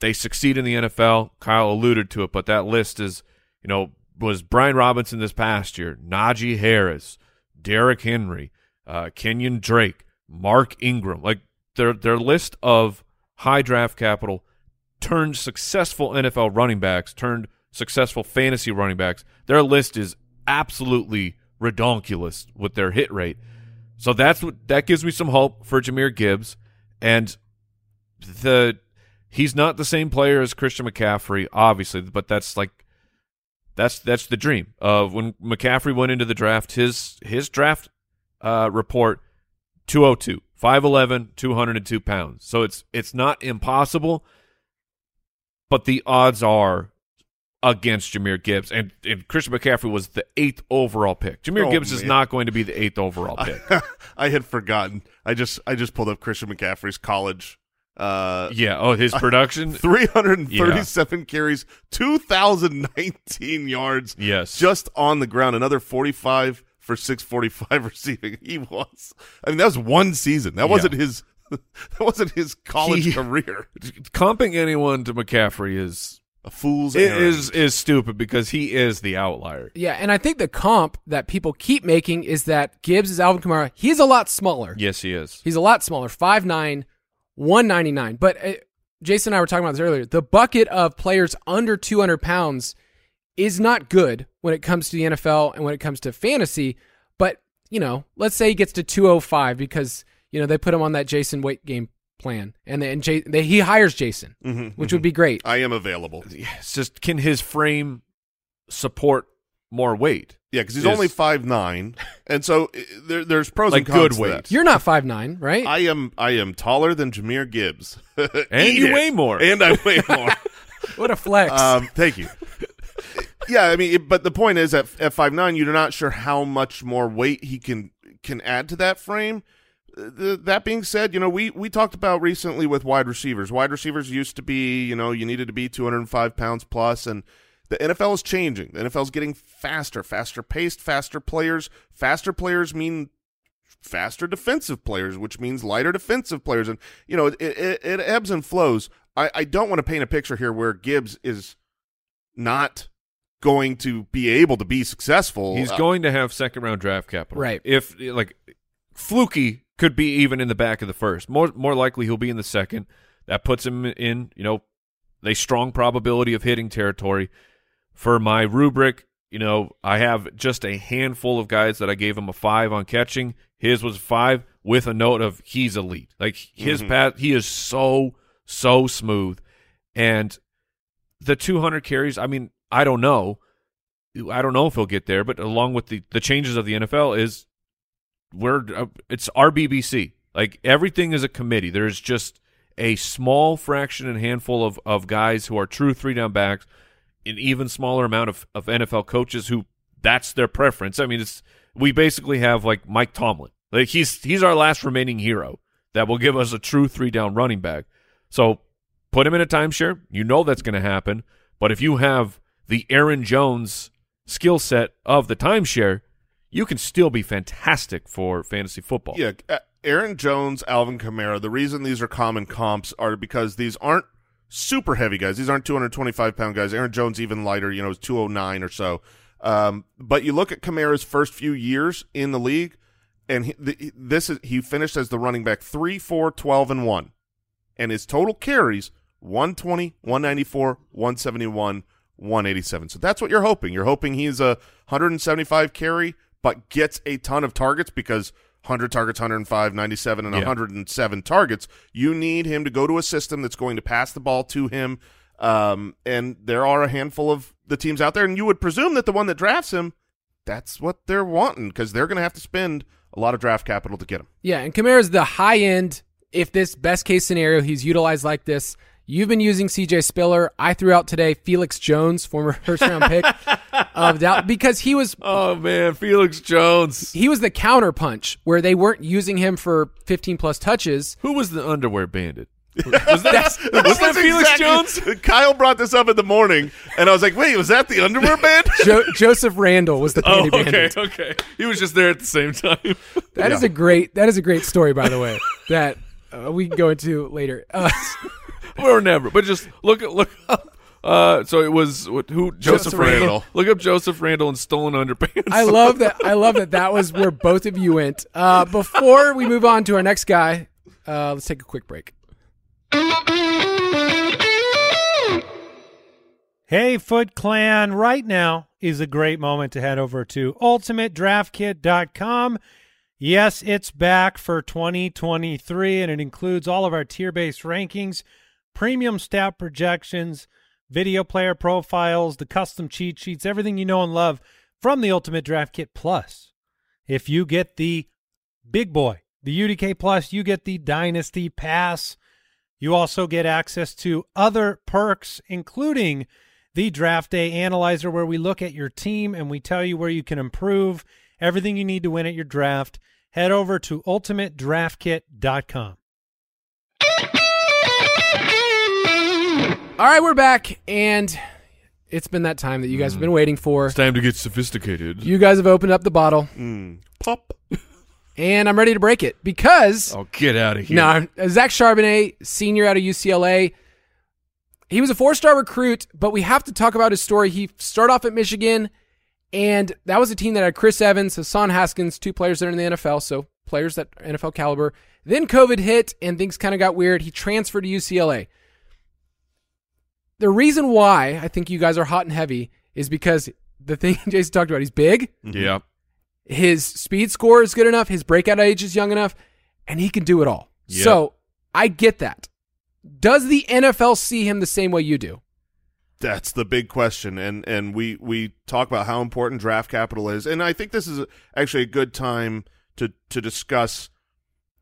they succeed in the NFL. Kyle alluded to it, but that list is, you know, was Brian Robinson this past year, Najee Harris, Derrick Henry, uh, Kenyan Drake, Mark Ingram. Like their their list of high draft capital turned successful NFL running backs, turned successful fantasy running backs. Their list is absolutely redonkulous with their hit rate. So that's what that gives me some hope for Jahmyr Gibbs, and the he's not the same player as Christian McCaffrey, obviously, but that's like that's that's the dream of when McCaffrey went into the draft. His his draft uh, report 202, 5'11", 202 pounds. So it's it's not impossible, but the odds are against Jahmyr Gibbs, and, and Christian McCaffrey was the eighth overall pick. Jahmyr Oh, Gibbs is not going to be the eighth overall pick. I had forgotten. I just I just pulled up Christian McCaffrey's college. Uh, yeah. Oh, his production. 337 carries, 2,019 yards Yes. just on the ground. Another 45 for 645 receiving. He was. I mean, that was one season. That Yeah. wasn't his. That wasn't his college He- career. comping anyone to McCaffrey is A fool's it errand. is is stupid because he is the outlier. Yeah, and I think the comp that people keep making is that Gibbs is Alvin Kamara. He's a lot smaller. Yes, he is. He's a lot smaller, 5'9", 199. But uh, Jason and I were talking about this earlier. The bucket of players under 200 pounds is not good when it comes to the NFL and when it comes to fantasy. But, you know, let's say he gets to 205 because, you know, they put him on that Jason weight game plan. And, then J- they, he hires Jason, Mm-hmm, which would be great. I am available. It's just can his frame support more weight. Yeah, because he's Is- only five nine, and so uh, there, there's pros Like and cons good to weight. that. You're not five nine, right? I am I am taller than Jahmyr Gibbs, And you it. weigh more. and I weigh more. what a flex. um, thank you. Yeah, I mean, it- but the point is, at at five nine, you're not sure how much more weight he can can add to that frame. Uh, th- that being said, you know, we we talked about recently with wide receivers. Wide receivers used to be, you know, you needed to be 205 pounds plus, and the NFL is changing. The NFL is getting faster, faster paced, faster players. Faster players mean faster defensive players, which means lighter defensive players, and you know, it it, it ebbs and flows. I, I don't want to paint a picture here where Gibbs is not going to be able to be successful. He's Uh, going to have second round draft capital. Right. If like Fluky could be even in the back of the first. More more likely he'll be in the second. That puts him in, you know, a strong probability of hitting territory. For my rubric, you know, I have just a handful of guys that I gave him a five on catching. His was five with a note of he's elite. Like his Mhm. path, he is so so smooth, and the 200 carries. I mean, I don't know. I don't know if he'll get there, but along with the the changes of the NFL is we're uh, it's RBBC. Like everything is a committee. There's just a small fraction and handful of of guys who are true three down backs, an even smaller amount of of NFL coaches who that's their preference. I mean, it's we basically have like Mike Tomlin. Like he's he's our last remaining hero that will give us a true three down running back. So put him in a timeshare. You know that's going to happen. But if you have the Aaron Jones skill set of the timeshare, you can still be fantastic for fantasy football. Yeah, Aaron Jones, Alvin Kamara. The reason these are common comps are because these aren't super heavy guys. These aren't 225 pound guys. Aaron Jones even lighter, you know, is 209 or so. Um, but you look at Kamara's first few years in the league, and he, the, this is he finished as the running back 3, 4, 12, and 1. And his total carries 120, 194, 171, 187. So that's what you're hoping. You're hoping he's a 175 carry, but gets a ton of targets because 100 targets, 105, 97, and Yeah. 107 targets. You need him to go to a system that's going to pass the ball to him. Um, and there are a handful of the teams out there, and you would presume that the one that drafts him, that's what they're wanting because they're going to have to spend a lot of draft capital to get him. Yeah, and Kamara's the high end. If this best case scenario, he's utilized like this. You've been using CJ Spiller. I threw out today Felix Jones, former first round pick of Dallas, because he was Oh man, Felix Jones. he was the counter punch where they weren't using him for 15 plus touches. Who was the underwear bandit? Was that, That's- was that That's Felix exactly- Jones? Kyle brought this up in the morning, and I was like, wait, was that the underwear band? Jo- Joseph Randle was the Oh, okay, bandit. okay. He was just there at the same time. That is a great that is a great story, by the way. that uh, we can go into later. Uh, or never. But just look at look up. Uh, so it was what, who Joseph, Joseph Randle. Randle. Look up Joseph Randle and stolen underpants. I love that. I love that. That was where both of you went. Uh, before we move on to our next guy, uh, let's take a quick break. Hey, Foot Clan, right now is a great moment to head over to ultimatedraftkit.com. Yes, it's back for 2023, and it includes all of our tier based rankings, premium stat projections, video player profiles, the custom cheat sheets, everything you know and love from the Ultimate Draft Kit Plus. If you get the big boy, the UDK Plus, you get the Dynasty Pass. You also get access to other perks, including the Draft Day Analyzer, where we look at your team and we tell you where you can improve, everything you need to win at your draft. Head over to ultimatedraftkit.com. All right, we're back, and it's been that time that you guys have been waiting for. It's time to get sophisticated. You guys have opened up the bottle, Mm, pop. and I'm ready to break it because oh, get out of here. no, I'm- Zach Charbonnet, senior out of UCLA. He was a four-star recruit, but we have to talk about his story. He started off at Michigan, and that was a team that had Chris Evans, Hassan Haskins, two players that are in the NFL, so players that are NFL caliber. Then COVID hit, and things kind of got weird. He transferred to UCLA. The reason why I think you guys are hot and heavy is because the thing Jason talked about, he's big, Yeah. his speed score is good enough, his breakout age is young enough, and he can do it all. Yep. So I get that. Does the NFL see him the same way you do? That's the big question, and and we we talk about how important draft capital is, and I think this is actually a good time to to discuss.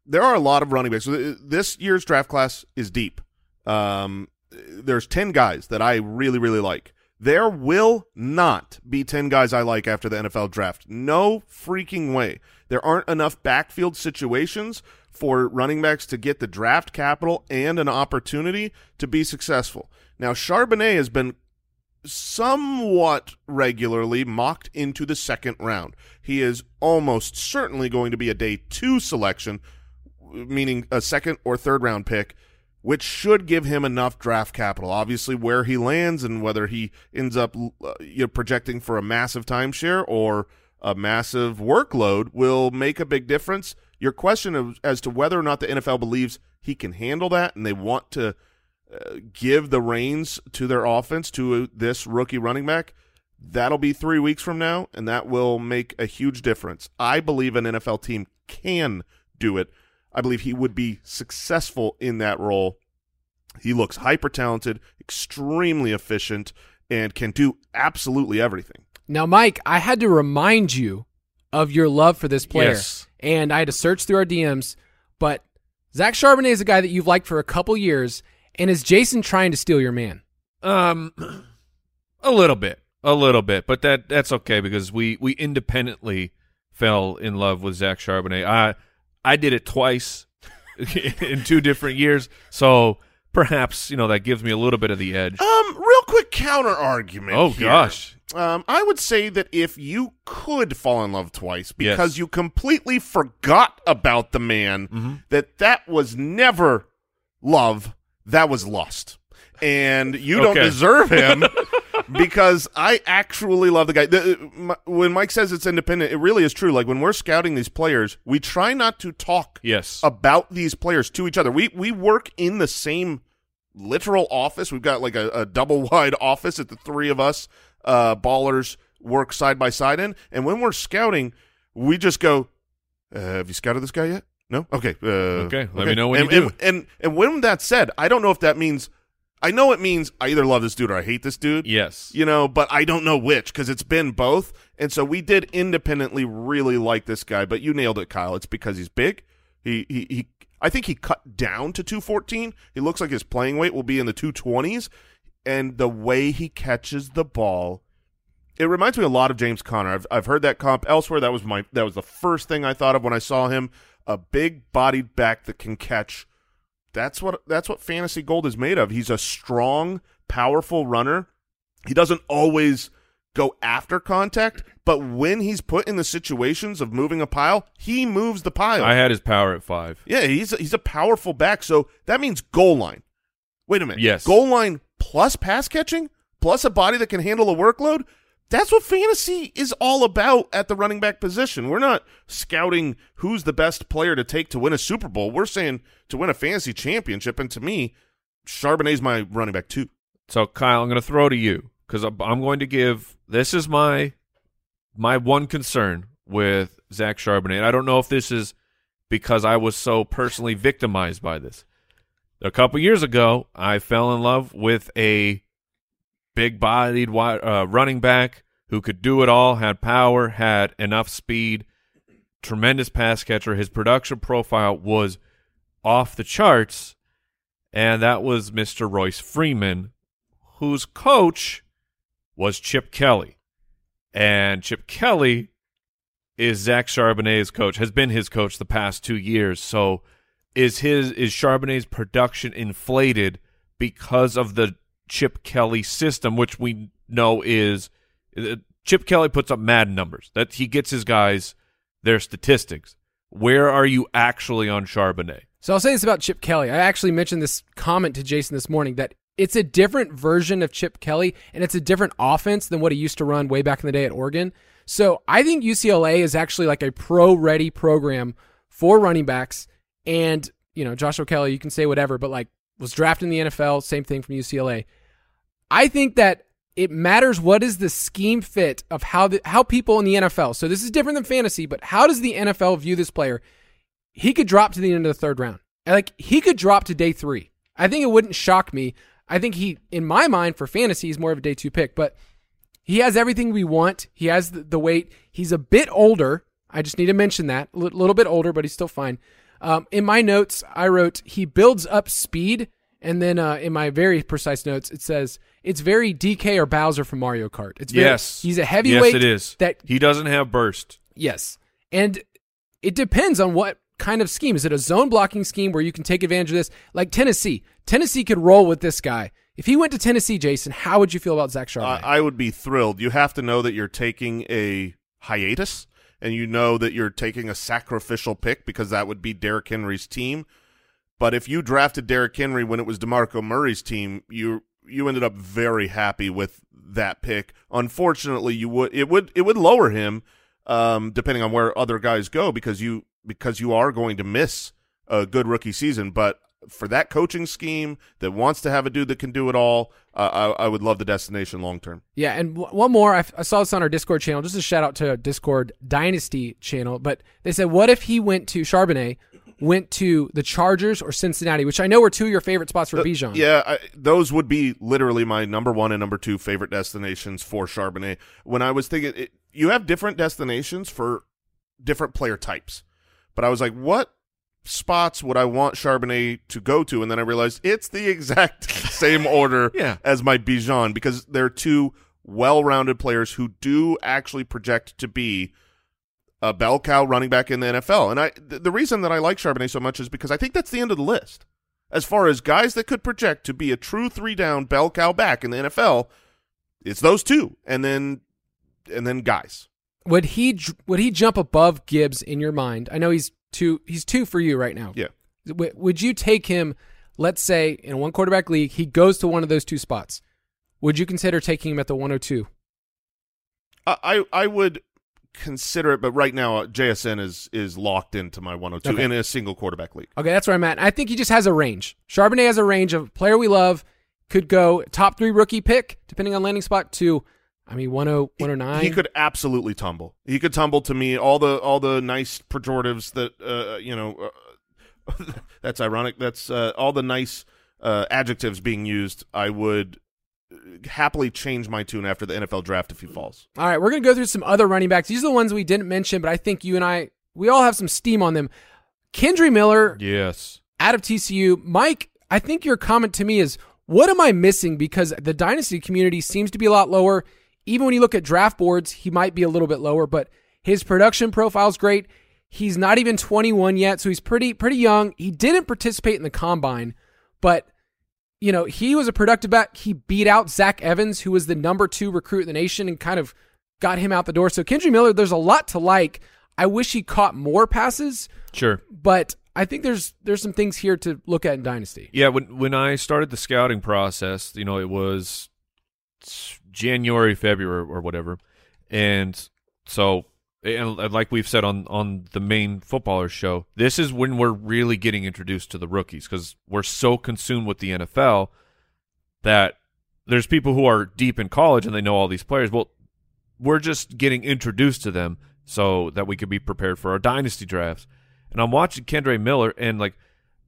There are a lot of running backs. This year's draft class is deep. Um, there's ten guys that I really really like. There will not be 10 guys I like after the NFL draft. No freaking way. There aren't enough backfield situations for running backs to get the draft capital and an opportunity to be successful. Now, Charbonnet has been somewhat regularly mocked into the second round. He is almost certainly going to be a day two selection, meaning a second or third round pick which should give him enough draft capital. Obviously, where he lands and whether he ends up uh, you know, projecting for a massive timeshare or a massive workload will make a big difference. Your question of, as to whether or not the NFL believes he can handle that and they want to uh, give the reins to their offense to this rookie running back, that'll be three weeks from now, and that will make a huge difference. I believe an NFL team can do it I believe he would be successful in that role. He looks hyper talented, extremely efficient, and can do absolutely everything. Now, Mike, I had to remind you of your love for this player, Yes. and I had to search through our DMs. But Zach Charbonnet is a guy that you've liked for a couple years, and is Jason trying to steal your man? Um, a little bit, a little bit, but that that's okay because we we independently fell in love with Zach Charbonnet. I I did it twice in two different years, so perhaps you know that gives me a little bit of the edge. Um, real quick counter argument. Oh, here. gosh. Um, I would say that if you could fall in love twice Yes. because you completely forgot about the man, Mm-hmm. that that was never love, that was lust, and you don't deserve him. because I actually love the guy. The, my, when Mike says it's independent, it really is true. Like when we're scouting these players, we try not to talk Yes. about these players to each other. We we work in the same literal office. We've got like a, a double wide office that the three of us uh, ballers work side by side in. And when we're scouting, we just go, uh, "Have you scouted this guy yet? No. Okay. Uh, Okay, let me know when and, you do. And, and and when that said, I don't know if that means. I know it means I either love this dude or I hate this dude yes. you know, but I don't know which because it's been both. And so we did independently really like this guy, but you nailed it, Kyle. It's because he's big. He he he. I think he cut down to 214. He looks like his playing weight will be in the 220s, and the way he catches the ball, it reminds me a lot of James Conner. I've I've heard that comp elsewhere. That was my that was the first thing I thought of when I saw him. A big bodied back that can catch that's what that's what fantasy gold is made of. He's a strong, powerful runner. He doesn't always go after contact, but when he's put in the situations of moving a pile, he moves the pile. I had his power at five. yeah, he's a, he's a powerful back. So that means goal line. Wait a minute. Yes. Goal line plus pass catching plus a body that can handle a workload. That's what fantasy is all about at the running back position. We're not scouting who's the best player to take to win a Super Bowl. We're saying to win a fantasy championship. And to me, Charbonnet's my running back too. So Kyle, I'm going to throw to you because I'm going to give this is my my one concern with Zach Charbonnet. And I don't know if this is because I was so personally victimized by this. A couple years ago, I fell in love with a big-bodied uh, running back who could do it all, had power, had enough speed, tremendous pass catcher. His production profile was off the charts, and that was Mr. Royce Freeman, whose coach was Chip Kelly. And Chip Kelly is Zach Charbonnet's coach, has been his coach the past two years. So is his is Charbonnet's production inflated because of the Chip Kelly system, which we know is uh, Chip Kelly puts up mad numbers. That he gets his guys their statistics. Where are you actually on Charbonnet? So I'll say this about Chip Kelly. I actually mentioned this comment to Jason this morning that it's a different version of Chip Kelly and it's a different offense than what he used to run way back in the day at Oregon. So I think UCLA is actually like a pro ready program for running backs. And, you know, Joshua Kelley, you can say whatever, but like was drafted in the NFL, same thing from UCLA. I think that it matters what is the scheme fit of how the, how people in the NFL. So this is different than fantasy, but how does the NFL view this player? He could drop to the end of the third round. Like he could drop to day three. I think it wouldn't shock me. I think he, in my mind, for fantasy, he's more of a day two pick, but he has everything we want. He has the, the weight. He's a bit older. I just need to mention that a little bit older, but he's still fine. Um, in my notes, I wrote he builds up speed, and then uh, in my very precise notes, it says it's very DK or Bowser from Mario Kart. It's very, yes, he's a heavyweight. Yes, it is. That he doesn't have burst. Yes. And it depends on what kind of scheme. Is it a zone blocking scheme where you can take advantage of this? Like Tennessee. Tennessee could roll with this guy. If he went to Tennessee, Jason, how would you feel about Zach Charbonnet? I I would be thrilled. You have to know that you're taking a hiatus, and you know that you're taking a sacrificial pick because that would be Derrick Henry's team. But if you drafted Derrick Henry when it was DeMarco Murray's team, you you ended up very happy with that pick. Unfortunately, you would it would it would lower him um, depending on where other guys go because you because you are going to miss a good rookie season. But for that coaching scheme that wants to have a dude that can do it all, uh, I, I would love the destination long term. Yeah, and w- one more. I, f- I saw this on our Discord channel. Just a shout out to Discord Dynasty channel. But they said, what if he went to Charbonnet, went to the Chargers or Cincinnati, which I know are two of your favorite spots for Bijan. Uh, Yeah, I, those would be literally my number one and number two favorite destinations for Charbonnet. When I was thinking, it, you have different destinations for different player types, but I was like, what spots would I want Charbonnet to go to? And then I realized it's the exact same order Yeah. as my Bijan because they're two well-rounded players who do actually project to be a bell cow running back in the NFL. And I th- the reason that I like Charbonnet so much is because I think that's the end of the list. As far as guys that could project to be a true three down bell cow back in the NFL, it's those two, and then and then guys. Would he would he jump above Gibbs in your mind? I know he's two he's two for you right now. Yeah. W- would you take him? Let's say in a one quarterback league, he goes to one of those two spots. Would you consider taking him at the 102? I I, I would consider it, but right now uh, JSN is is locked into my 102 Okay. in a single quarterback league. Okay, that's where I'm at. I think he just has a range. Charbonnet has a range of player we love. Could go top three rookie pick, depending on landing spot, to, I mean, 10, 109. He could absolutely tumble. He could tumble to me all the all the nice pejoratives that uh, you know. Uh, that's ironic. That's uh, all the nice uh, adjectives being used. I would happily change my tune after the NFL draft if he falls. All right, we're going to go through some other running backs. These are the ones we didn't mention, but I think you and I, we all have some steam on them. Kendre Miller Yes. out of TCU. Mike, I think your comment to me is, what am I missing? Because the dynasty community seems to be a lot lower. Even when you look at draft boards, he might be a little bit lower, but his production profile is great. He's not even 21 yet, so he's pretty pretty young. He didn't participate in the combine, but you know, he was a productive back. He beat out Zach Evans, who was the number two recruit in the nation, and kind of got him out the door. So Kendre Miller, there's a lot to like. I wish he caught more passes, Sure. but I think there's there's some things here to look at in Dynasty. Yeah, when when I started the scouting process, you know, it was January, February, or whatever, and so and like we've said on on the main footballers show, this is when we're really getting introduced to the rookies because we're so consumed with the NFL that there's people who are deep in college and they know all these players. Well, we're just getting introduced to them so that we could be prepared for our dynasty drafts. And I'm watching Kendre Miller, and like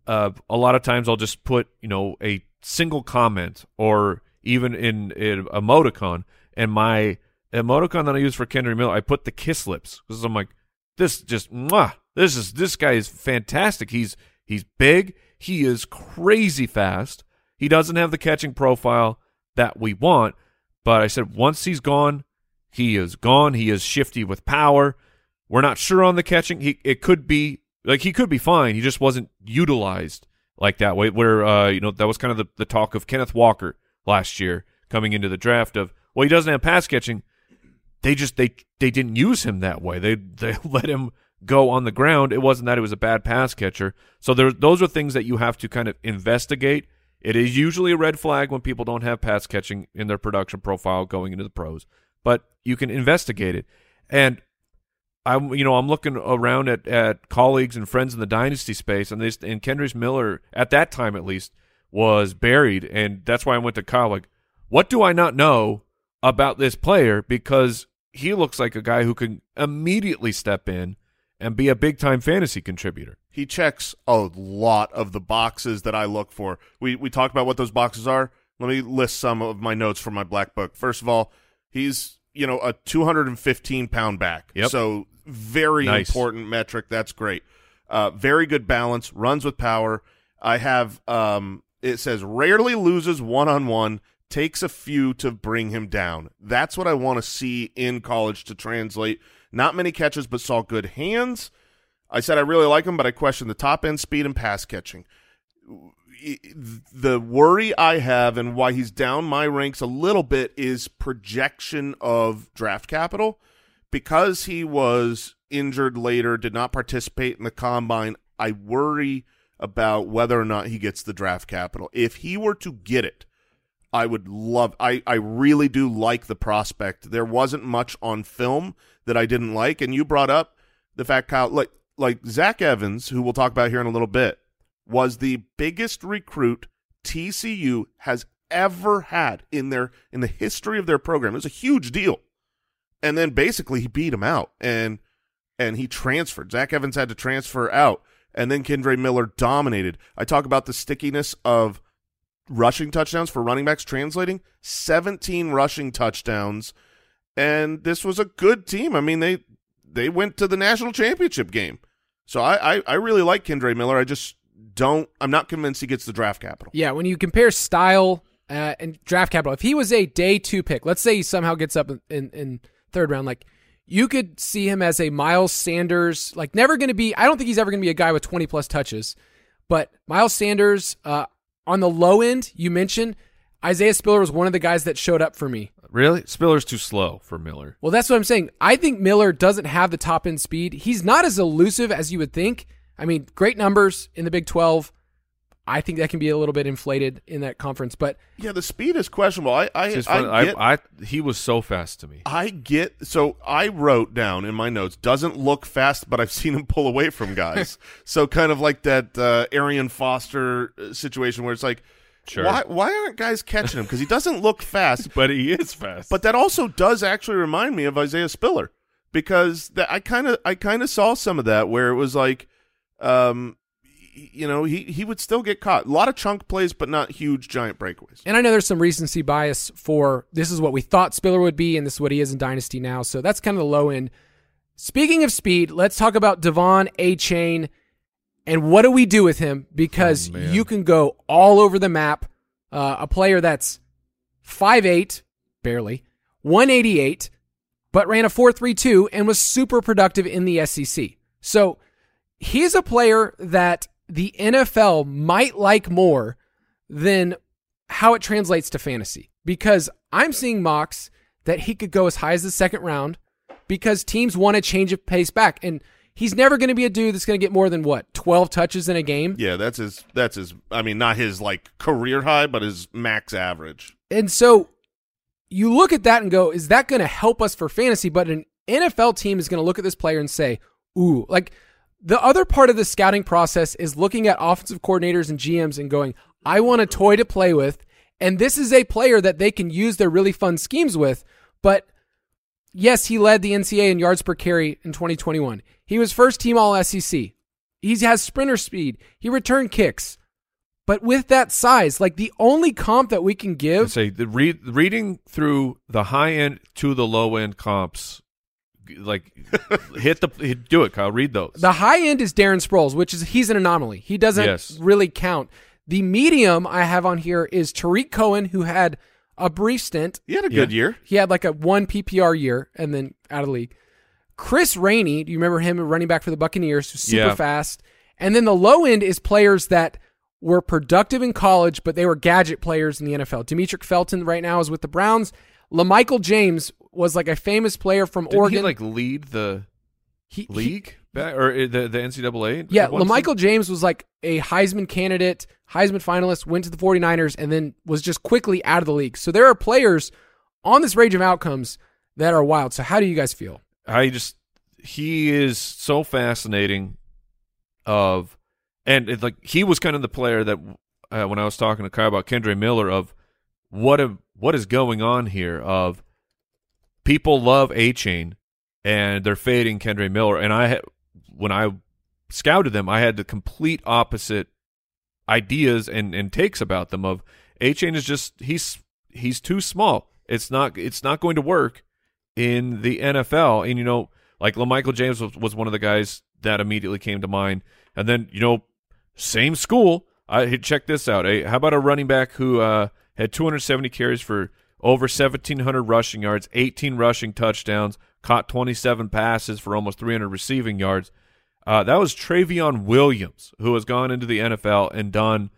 uh, a lot of times I'll just put you know a single comment or even in, in emoticon, and my emoticon that I use for Kendre Miller, I put the kiss lips because I'm like, this just mwah, this is this guy is fantastic. He's he's big, he is crazy fast. He doesn't have the catching profile that we want, but I said once he's gone, he is gone. He is shifty with power. We're not sure on the catching. He it could be like he could be fine. He just wasn't utilized like that way. Where uh, you know that was kind of the, the talk of Kenneth Walker last year coming into the draft of well he doesn't have pass catching. They just they they didn't use him that way. They they let him go on the ground. It wasn't that he was a bad pass catcher. So there those are things that you have to kind of investigate. It is usually a red flag when people don't have pass catching in their production profile going into the pros, but you can investigate it. And I'm you know I'm looking around at, at colleagues and friends in the dynasty space, and this and Kendrick Miller at that time at least was buried, and that's why I went to Kyle. Like, what do I not know about this player? Because he looks like a guy who can immediately step in and be a big time fantasy contributor. He checks a lot of the boxes that I look for. We we talked about what those boxes are. Let me list some of my notes from my black book. First of all, he's you know a 215 pound back. Yep. So very Nice. important metric. That's great. Uh, very good balance. Runs with power. I have. Um, it says rarely loses one on one. Takes a few to bring him down. That's what I want to see in college to translate. Not many catches, but saw good hands. I said I really like him, but I question the top end speed and pass catching. The worry I have and why he's down my ranks a little bit is projection of draft capital. Because he was injured later, did not participate in the combine, I worry about whether or not he gets the draft capital. If he were to get it, I would love I, I really do like the prospect. There wasn't much on film that I didn't like, and you brought up the fact Kyle like like Zach Evans, who we'll talk about here in a little bit, was the biggest recruit TCU has ever had in their in the history of their program. It was a huge deal. And then basically he beat him out and and he transferred. Zach Evans had to transfer out. And then Kendre Miller dominated. I talk about the stickiness of rushing touchdowns for running backs translating 17 rushing touchdowns. And this was a good team. I mean they they went to the national championship game. So i i, I really like Kendre miller. I just don't i'm not convinced he gets the draft capital. Yeah, when you compare style uh, and draft capital, if he was a day two pick, let's say he somehow gets up in, in, third round, like you could see him as a Miles Sanders, like never to be. I don't think he's ever to be a guy with twenty plus touches, but Miles Sanders uh, on the low end, you mentioned Isaiah Spiller was one of the guys that showed up for me. Really? Spiller's too slow for Miller. Well, that's what I'm saying. I think Miller doesn't have the top end speed. He's not as elusive as you would think. I mean, great numbers in the Big 12. I think that can be a little bit inflated in that conference, but yeah the speed is questionable i i, I, get, I, I, he was so fast to me. I get so I wrote down in my notes doesn't look fast, but I've seen him pull away from guys. so kind of like that uh, Arian Foster uh, situation where it's like, Sure. why why aren't guys catching him? Because he doesn't look fast, But he is fast. but that also does actually remind me of Isaiah Spiller because that I kind of I kind of saw some of that where it was like, um, y- you know, he he would still get caught. A lot of chunk plays, but not huge giant breakaways. And I know there's some recency bias for this is what we thought Spiller would be, and this is what he is in Dynasty now. So that's kind of the low end. Speaking of speed, let's talk about Devon A Chain and what do we do with him? Because Oh, you can go all over the map. Uh, a player that's 5'8, barely, 188, but ran a 4.32 and was super productive in the SEC. So he's a player that the NFL might like more than how it translates to fantasy because I'm seeing mocks that he could go as high as the second round because teams want a change of pace back. And he's never going to be a dude that's going to get more than what, 12 touches in a game? Yeah, that's his. That's his. I mean, not his like career high, but his max average. And so you look at that and go, is that going to help us for fantasy? But an NFL team is going to look at this player and say, ooh, like the other part of the scouting process is looking at offensive coordinators and GMs and going, I want a toy to play with. And this is a player that they can use their really fun schemes with. But yes, he led the NCAA in yards per carry in 2021. He was first team all SEC. He has sprinter speed. He returned kicks. But with that size, like the only comp that we can give say the read, reading through the high end to the low end comps, like hit the hit, do it, Kyle. Read those. The high end is Darren Sproles, which is he's an anomaly. He doesn't Yes. really count. The medium I have on here is Tarik Cohen, who had a brief stint. He had a good year. He had like a one PPR year and then out of the league. Chris Rainey, do you remember him running back for the Buccaneers? Who's super Yeah. fast. And then the low end is players that were productive in college, but they were gadget players in the NFL. Demetric Felton right now is with the Browns. LaMichael James was like a famous player from Oregon. Didn't Oregon. he like lead the He- he- league back, or uh, the the NCAA? Yeah, LaMichael James was like a Heisman candidate, Heisman finalist, went to the 49ers, and then was just quickly out of the league. So there are players on this range of outcomes that are wild. So how do you guys feel? I just he is so fascinating. Of and like he was kind of the player that uh, when I was talking to Kyle about Kendre Miller of what a, what is going on here of people love Achane and they're fading Kendre Miller and I when I scouted them I had the complete opposite ideas and and takes about them of Achane is just he's he's too small. It's not it's not going to work in the NFL. And you know, like LaMichael James was, was one of the guys that immediately came to mind. And then you know, same school. I check this out. Hey, how about a running back who uh, had 270 carries for over 1,700 rushing yards, 18 rushing touchdowns, caught 27 passes for almost 300 receiving yards. Uh, that was Trayveon Williams, who has gone into the NFL and done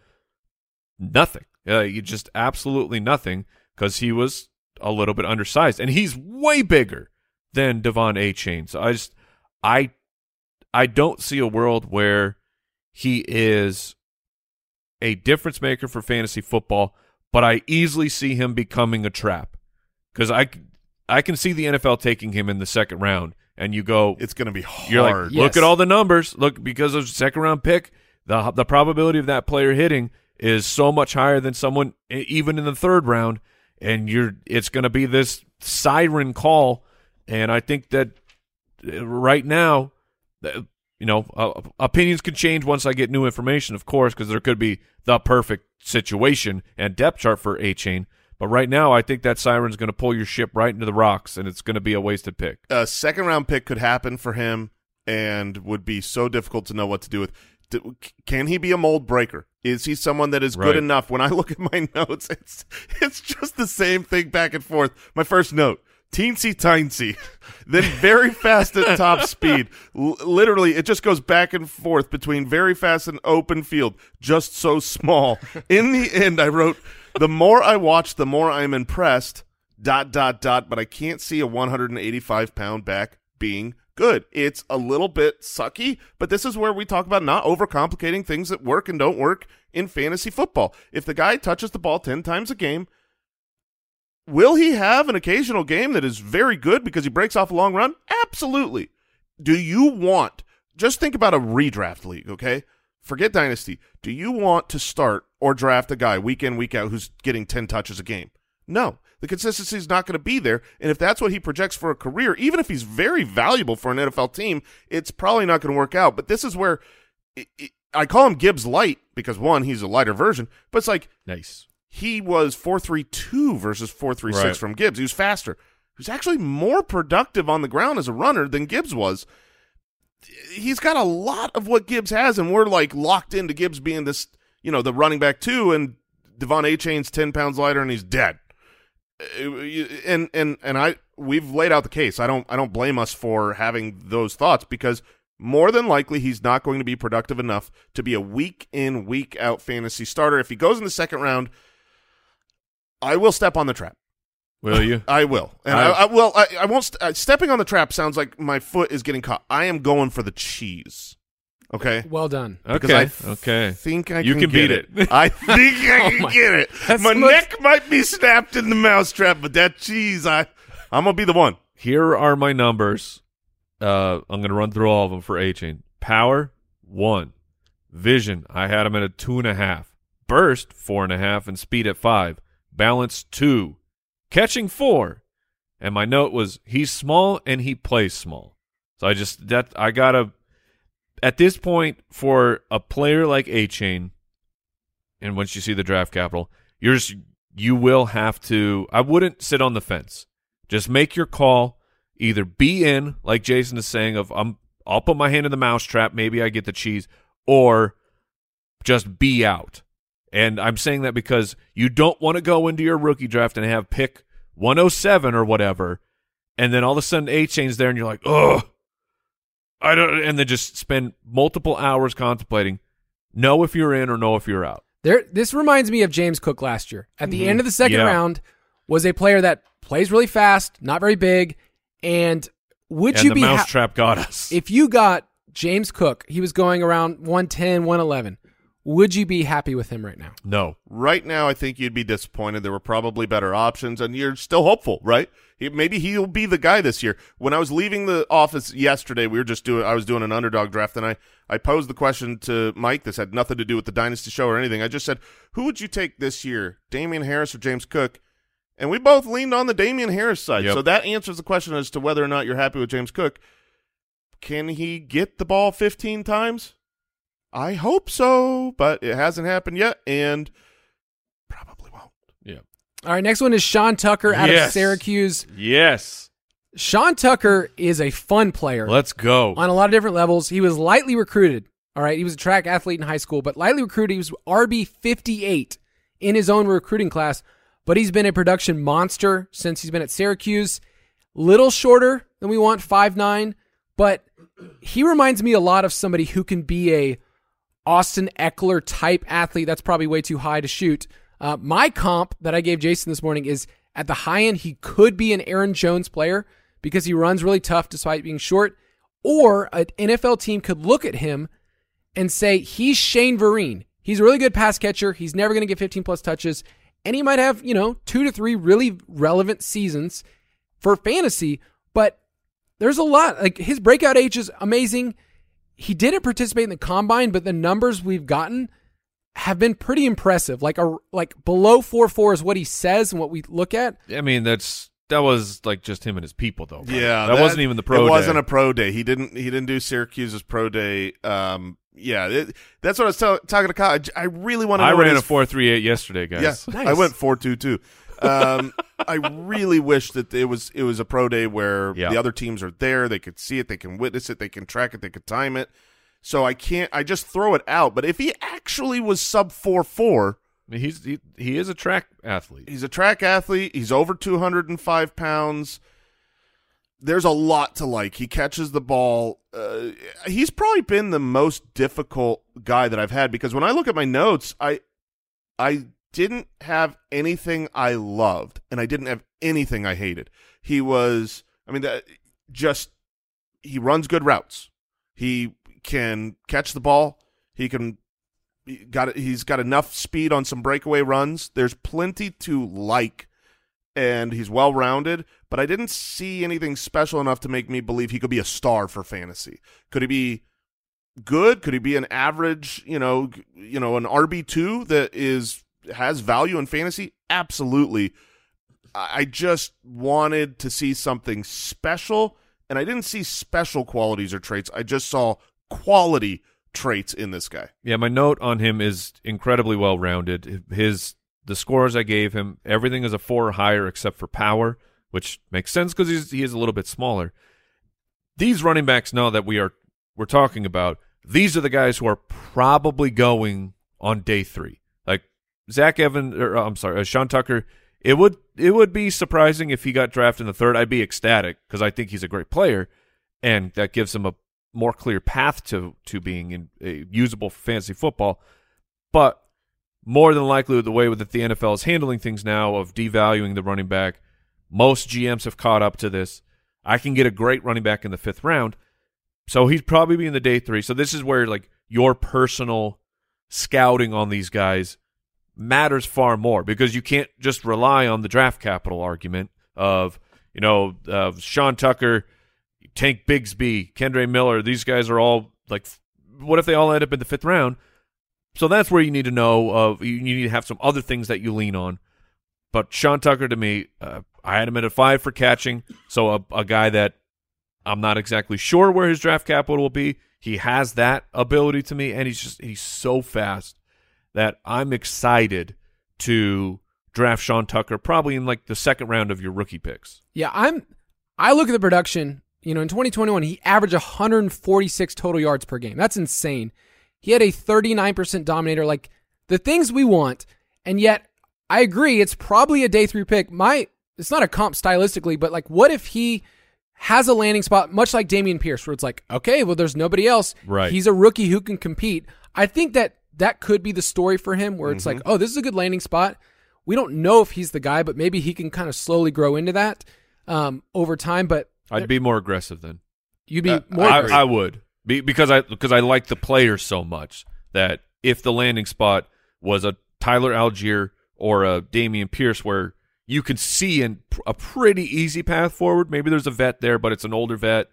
nothing. Uh, just absolutely nothing because he was a little bit undersized, and he's way bigger than De'Von Achane. So I just, I, I don't see a world where he is a difference maker for fantasy football, but I easily see him becoming a trap because I, I can see the NFL taking him in the second round, and you go, It's going to be hard. you're like, Yes. look at all the numbers. Look, because of second round pick, the the probability of that player hitting is so much higher than someone even in the third round, and you're it's going to be this siren call. And I think that uh, right now, uh, you know, uh, opinions can change once I get new information, of course, because there could be the perfect situation and depth chart for Achane. But right now, I think that siren's going to pull your ship right into the rocks, and it's going to be a wasted pick. a second round pick could happen for him and would be so difficult to know what to do with. Can he be a mold breaker? Is he someone that is good enough? When I look at my notes, it's it's just the same thing back and forth. My first note: teensy tiny, then very fast at top speed. L- literally, it just goes back and forth between very fast and open field, just so small. In the end, I wrote, "The more I watch, the more I'm impressed." Dot dot dot. But I can't see a 185 pound back being good. It's a little bit sucky, but this is where we talk about not overcomplicating things that work and don't work in fantasy football. If the guy touches the ball 10 times a game, will he have an occasional game that is very good because he breaks off a long run? Absolutely. Do you want, just think about a redraft league, okay? Forget dynasty. Do you want to start or draft a guy week in, week out who's getting 10 touches a game? No. The consistency is not going to be there. And if that's what he projects for a career, even if he's very valuable for an NFL team, it's probably not going to work out. But this is where i i I call him Gibbs light because one, he's a lighter version, but it's like Nice. He was 432 versus 436 Right. from Gibbs. He was faster. He was actually more productive on the ground as a runner than Gibbs was. He's got a lot of what Gibbs has, and we're like locked into Gibbs being this, you know, the running back two, and De'Von Achane's 10 pounds lighter and he's dead. Uh, And and and I we've laid out the case. I don't I don't blame us for having those thoughts because more than likely he's not going to be productive enough to be a week in week out fantasy starter. If he goes in the second round, I will step on the trap. Will you? I will, and I, I- I will. I, I won't. St- uh, stepping on the trap sounds like my foot is getting caught. I am going for the cheese. Okay. Well done. Because Okay. I f- okay. think I You can, can beat it. I think I can my- get it. That's My the most- neck might be snapped in the mousetrap, but that cheese, I, I'm gonna be the one. Here are my numbers. Uh, I'm going to run through all of them for Achane. Power, one. Vision, I had him at a two and a half. Burst, four and a half. And speed at five. Balance, two. Catching, four. And my note was he's small and he plays small. So I just, that, I got to, at this point, for a player like Achane, and once you see the draft capital, you're just, you will have to, I wouldn't sit on the fence. Just make your call. Either be in, like Jason is saying, of I'm I'll put my hand in the mousetrap, maybe I get the cheese, or just be out. And I'm saying that because you don't want to go into your rookie draft and have pick 107 or whatever, and then all of a sudden Achane's there and you're like, oh, I don't, and then just spend multiple hours contemplating, know if you're in or know if you're out. There, this reminds me of James Cook last year. At the end of the second Mm-hmm. Yeah. round, was a player that plays really fast, not very big, and would and you the be ha- mousetrap got us. if you got James Cook? He was going around 110, 111. Would you be happy with him right now? no, Right now, I think you'd be disappointed. There were probably better options, and you're still hopeful, right? He, maybe he'll be the guy this year. When I was leaving the office yesterday, we were just doing. I was doing an underdog draft, and I I posed the question to Mike. This had nothing to do with the dynasty show or anything. I just said, "Who would you take this year, Damien Harris or James Cook?" And we both leaned on the Damien Harris side. Yep. So that answers the question as to whether or not you're happy with James Cook. Can he get the ball 15 times? I hope so, but it hasn't happened yet, and probably won't. Yeah. All right, next one is Sean Tucker out of Syracuse. Yes. Sean Tucker is a fun player Let's go. on a lot of different levels. He was lightly recruited. All right, he was a track athlete in high school, but lightly recruited. He was RB 58 in his own recruiting class, but he's been a production monster since he's been at Syracuse. Little shorter than we want, 5'9, but he reminds me a lot of somebody who can be a Austin Ekeler type athlete. That's probably way too high to shoot. Uh, my comp that I gave Jason this morning is at the high end, he could be an Aaron Jones player because he runs really tough despite being short. Or an NFL team could look at him and say, he's Shane Vereen. He's a really good pass catcher. He's never going to get 15 plus touches. And he might have, you know, two to three really relevant seasons for fantasy. But there's a lot. Like his breakout age is amazing. He didn't participate in the combine, but the numbers we've gotten have been pretty impressive. Like a like below four four is what he says and what we look at. I mean, that's that was like just him and his people, though. right? Yeah, that, wasn't even the pro. Day. It wasn't a pro day. He didn't. He didn't do Syracuse's pro day. Um, yeah, it, that's what I was tell, talking to Kyle. I j- I really want to. I know what ran a four three eight yesterday, guys. Yeah, Nice. I went four two two. Um, I really wish that it was it was a pro day where Yeah. the other teams are there. They could see it. They can witness it. They can track it. They could time it. So I can't. I just throw it out. But if he actually was sub four four, he's he, he is a track athlete. He's a track athlete. He's over 205 pounds. There's a lot to like. He catches the ball. Uh, he's probably been the most difficult guy that I've had because when I look at my notes, I I didn't have anything I loved and I didn't have anything I hated. He was, I mean, that just he runs good routes. He can catch the ball. He can he got he's got enough speed on some breakaway runs. There's plenty to like, and he's well rounded. But I didn't see anything special enough to make me believe he could be a star for fantasy. Could he be good? Could he be an average? You know, you know, an RB two that is has value in fantasy? Absolutely. I just wanted to see something special, and I didn't see special qualities or traits. I just saw quality traits in this guy. Yeah, my note on him is incredibly well rounded. His the scores I gave him, everything is a four or higher except for power, which makes sense because he's he is a little bit smaller. These running backs now that we are we're talking about, these are the guys who are probably going on day three. Zach Evan, or uh, I'm sorry, uh, Sean Tucker. It would it would be surprising if he got drafted in the third. I'd be ecstatic because I think he's a great player, and that gives him a more clear path to to being in, uh, usable for fantasy football. But more than likely, the way that the NFL is handling things now of devaluing the running back, most GMs have caught up to this. I can get a great running back in the fifth round, so he'd probably be in the day three. So this is where like your personal scouting on these guys matters far more because you can't just rely on the draft capital argument of you know uh, Sean Tucker, Tank Bigsby, Kendre Miller. These guys are all like, what if they all end up in the fifth round? So that's where you need to know of you, need to have some other things that you lean on. But Sean Tucker to me, uh, I had him at a five for catching, so a, a guy that I'm not exactly sure where his draft capital will be. He has that ability to me, and he's just he's so fast that I'm excited to draft Sean Tucker probably in like the second round of your rookie picks. Yeah, I'm. I look at the production. You know, in 2021, he averaged 146 total yards per game. That's insane. He had a 39% dominator, like the things we want. And yet, I agree, it's probably a day three pick. My, it's not a comp stylistically, but like, what if he has a landing spot, much like Dameon Pierce, where it's like, okay, well, there's nobody else. Right. He's a rookie who can compete. I think that that could be the story for him, where it's like, oh, this is a good landing spot. We don't know if he's the guy, but maybe he can kind of slowly grow into that um, over time. But I'd be more aggressive then. you'd be Uh, more. I, aggressive. I would be, because I because I like the player so much that if the landing spot was a Tyler Allgeier or a Dameon Pierce, where you could see in a pretty easy path forward. Maybe there's a vet there, but it's an older vet,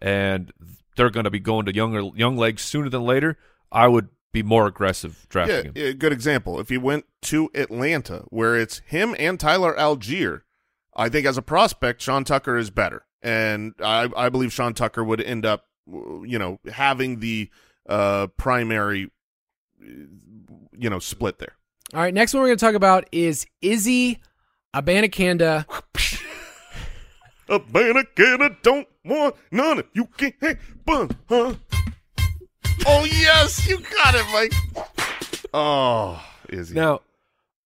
and they're going to be going to younger young legs sooner than later. I would be more aggressive drafting Yeah, him. yeah, good example. If he went to Atlanta, where it's him and Tyler Allgeier, I think as a prospect, Sean Tucker is better, and I, I believe Sean Tucker would end up, you know, having the uh, primary, you know, split there. All right, next one we're going to talk about is Izzy Abanikanda. A banana don't want none of you can't hang bun, huh? Oh yes, you got it, Mike. Oh, Izzy. Now,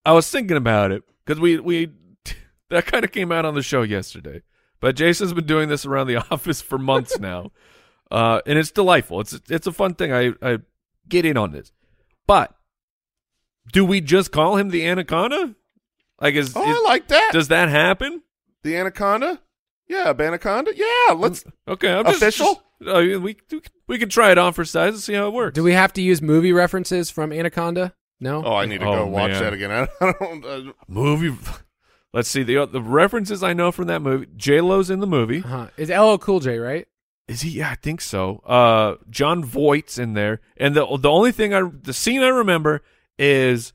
I was thinking about it because we we that kind of came out on the show yesterday. But Jason's been doing this around the office for months now, uh, and it's delightful. It's it's a fun thing. I I get in on this, but do we just call him the anaconda? Like, is, oh, is- I like that. does that happen? the anaconda? Yeah, anaconda. Yeah, let's. Okay, I'm just, Official? just- uh, we we can try it on for size and see how it works. Do we have to use movie references from Anaconda? No. Oh, I need to Oh, go watch man. that again. I don't. Uh, movie? Let's see the the references I know from that movie. J Lo's in the movie. Uh-huh. Is LL Cool J right? Is he? Yeah, I think so. Uh, Jon Voight's in there, and the the only thing I the scene I remember is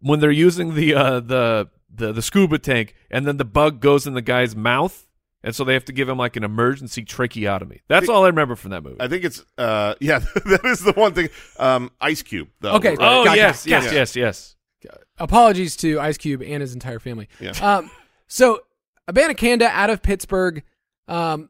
when they're using the uh the the the scuba tank, and then the bug goes in the guy's mouth, and so they have to give him like an emergency tracheotomy. That's all I remember from that movie. I think it's. Uh, yeah, that is the one thing. Um, Ice Cube. Though, Okay. right? oh Gotcha, yes, yes, gotcha. yes, yes. Apologies to Ice Cube and his entire family. Yeah. Um, so Abanikanda out of Pittsburgh. Um,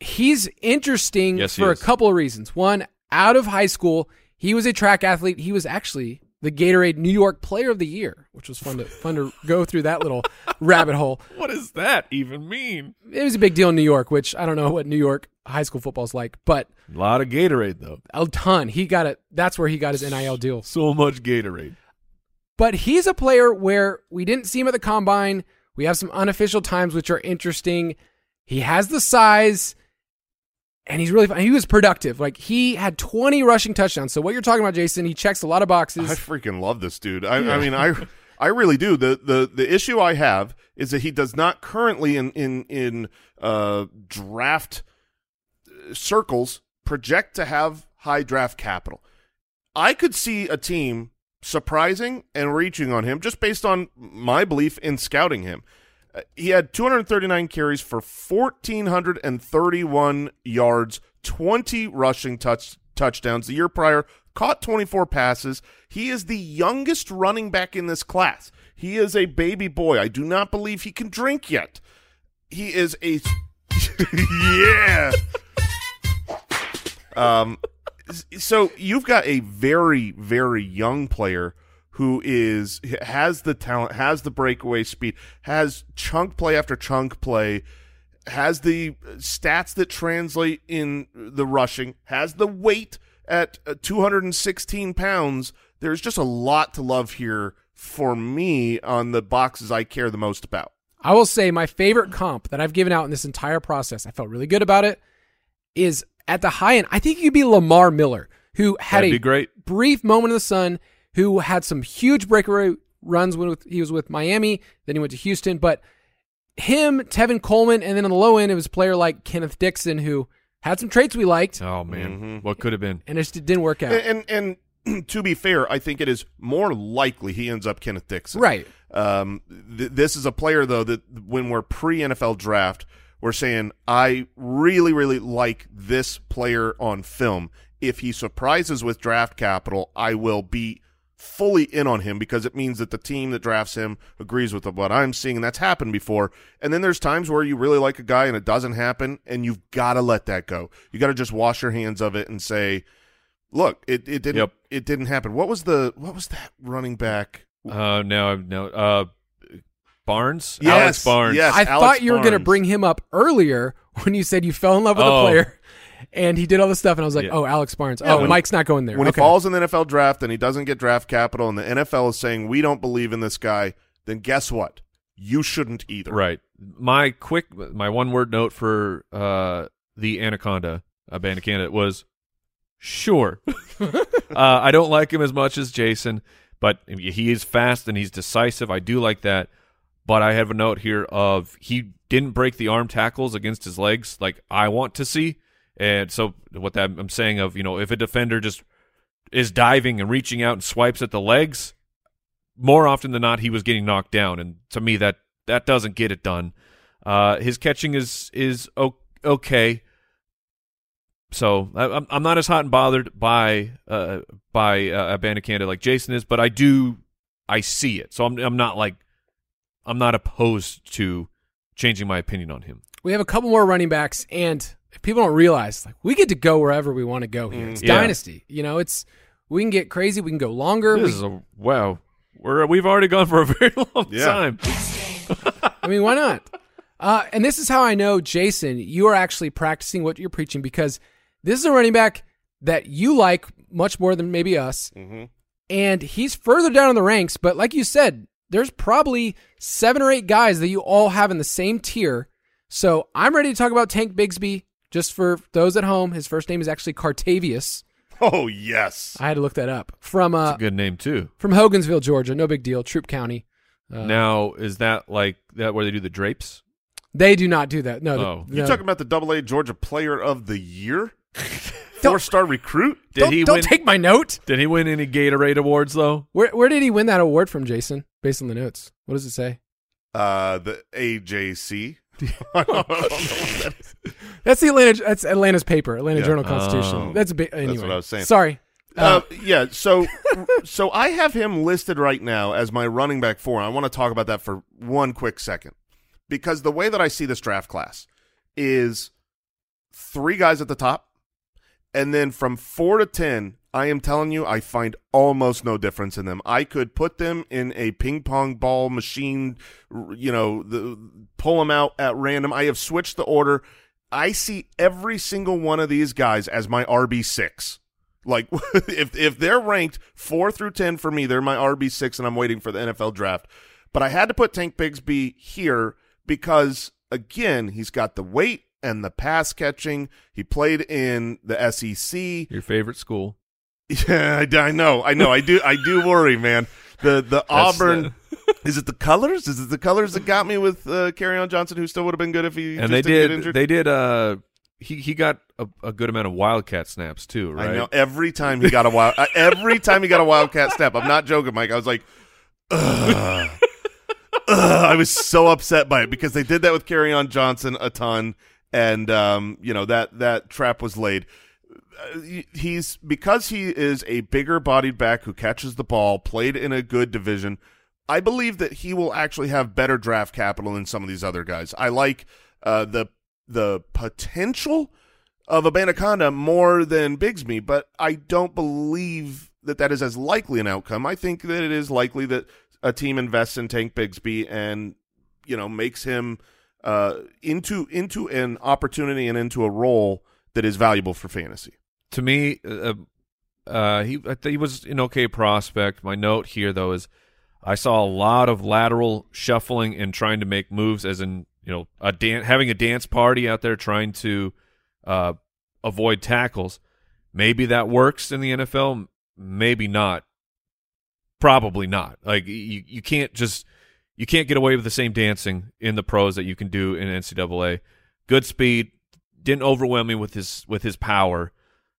he's interesting Yes, he for a is. couple of reasons. One, out of high school, he was a track athlete. He was actually the Gatorade New York Player of the Year, which was fun to fun to go through that little rabbit hole. What does that even mean? It was a big deal in New York, which I don't know what New York high school football's like, but A lot of Gatorade though. a ton. He got it. That's where he got his NIL deal. So much Gatorade. But he's a player where we didn't see him at the combine. We have some unofficial times which are interesting. He has the size and he's really fun. He was productive. Like he had 20 rushing touchdowns. So what you're talking about, Jason, he checks a lot of boxes. I freaking love this dude. I, I mean, I I really do. The the the issue I have is that he does not currently in in in uh draft uh, circles project to have high draft capital. I could see a team surprising and reaching on him just based on my belief in scouting him. Uh, he had 239 carries for 1431 yards, 20 rushing touch touchdowns. The year prior, caught 24 passes. He is the youngest running back in this class. He is a baby boy. I do not believe he can drink yet. He is a yeah. Um so you've got a very very young player who is has the talent, has the breakaway speed, has chunk play after chunk play, has the stats that translate in the rushing, has the weight at uh, 216 pounds. There's just a lot to love here for me on the boxes I care the most about. I will say my favorite comp that I've given out in this entire process, I felt really good about it, is at the high end. I think you could be Lamar Miller, who had That'd a great. brief moment in the sun, who had some huge breakaway runs when he was with Miami, then he went to Houston. But him, Tevin Coleman, and then on the low end, it was a player like Kenneth Dixon, who had some traits we liked, Oh man, Mhm. what could have been? and it just didn't work out. And, and and to be fair, I think it is more likely he ends up Kenneth Dixon. Right. Um, th- this is a player though that when we're pre NFL draft, we're saying I really, really like this player on film. If he surprises with draft capital, I will be fully in on him because it means that the team that drafts him agrees with what I'm seeing, and that's happened before. And then there's times where you really like a guy and it doesn't happen, and you've got to let that go. You got to just wash your hands of it and say, "Look, it, it didn't Yep. it didn't happen." What was the what was that running back? Uh, now I'm no uh, Barnes, Yes, Alex Barnes. yes. I Alex thought you were going to bring him up earlier when you said you fell in love with Oh. a player and he did all this stuff. And I was like, Yeah. oh, Alex Barnes. Yeah, oh, when- Mike's not going there. When okay. he falls in the NFL draft and he doesn't get draft capital, and the NFL is saying we don't believe in this guy, then guess what? You shouldn't either. Right. My quick, my one word note for uh, the Anaconda, Abanikanda was sure. uh, I don't like him as much as Jason, but he is fast and he's decisive. I do like that. But I have a note here of he didn't break the arm tackles against his legs like I want to see. And so what that I'm saying of, you know, if a defender just is diving and reaching out and swipes at the legs, more often than not he was getting knocked down. And to me that that doesn't get it done. Uh his catching is is okay. So I, I'm not as hot and bothered by uh by uh, Abanikanda like Jason is but I do I see it. So I'm I'm not like I'm not opposed to changing my opinion on him. We have a couple more running backs, and people don't realize, like we get to go wherever we want to go here. It's Yeah. dynasty. You know, it's we can get crazy. We can go longer. This We- is a wow. We're we've already gone for a very long Yeah. time. I mean, why not? Uh, and this is how I know, Jason, you are actually practicing what you're preaching because this is a running back that you like much more than maybe us. And he's further down in the ranks, but like you said, there's probably seven or eight guys that you all have in the same tier. So I'm ready to talk about Tank Bigsby. Just for those at home, his first name is actually Cartavious. Oh yes. I had to look that up from uh, It's a good name too. from Hogansville, Georgia. No big deal. Troup County. Uh, now is that like that where they do the drapes? They do not do that. No, the- Oh. You no. talking about the Double A Georgia Player of the Year, four star recruit? Did don't, he don't win? take my note. did he win any Gatorade awards though? Where where did he win that award from, Jason? Based on the notes, what does it say? Uh, the AJC. I don't know what that is. The Atlanta. That's Atlanta's paper, Atlanta Yeah. Journal Constitution. Oh. That's a bit. Anyway, what I was saying. Sorry. Uh, yeah, so so I have him listed right now as my running back four. I want to talk about that for one quick second because the way that I see this draft class is three guys at the top, and then from four to ten, I am telling you, I find almost no difference in them. I could put them in a ping pong ball machine, you know, the, pull them out at random. I have switched the order. I see every single one of these guys as my RB six. Like if if they're ranked four through ten for me, they're my RB six, and I'm waiting for the NFL draft. But I had to put Tank Bigsby here because again, he's got the weight and the pass catching. He played in the SEC. Your favorite school? Yeah, I, I know, I know, I do, I do worry, man. The the Auburn. is it the colors? Is it the colors that got me with uh, on Johnson, who still would have been good if he and just they didn't get injured? They did. Uh, he he got a, a good amount of Wildcat snaps too, right? I know every time he got a wild, uh, every time he got a wildcat snap. I'm not joking, Mike. I was like, Ugh. Ugh. I was so upset by it because they did that with Kerryon Johnson a ton, and um, you know that that trap was laid. Uh, he's because he is a bigger bodied back who catches the ball, played in a good division. I believe that he will actually have better draft capital than some of these other guys. I like uh, the the potential of a Abanaconda more than Bigsby, but I don't believe that that is as likely an outcome. I think that it is likely that a team invests in Tank Bigsby and you know makes him uh, into into an opportunity and into a role that is valuable for fantasy. To me, uh, uh, he he was an okay prospect. My note here though is I saw a lot of lateral shuffling and trying to make moves, as in you know a dan- having a dance party out there trying to uh, avoid tackles. Maybe that works in the NFL. Maybe not. Probably not. Like you, you can't just you can't get away with the same dancing in the pros that you can do in NCAA. Good speed, didn't overwhelm me with his with his power.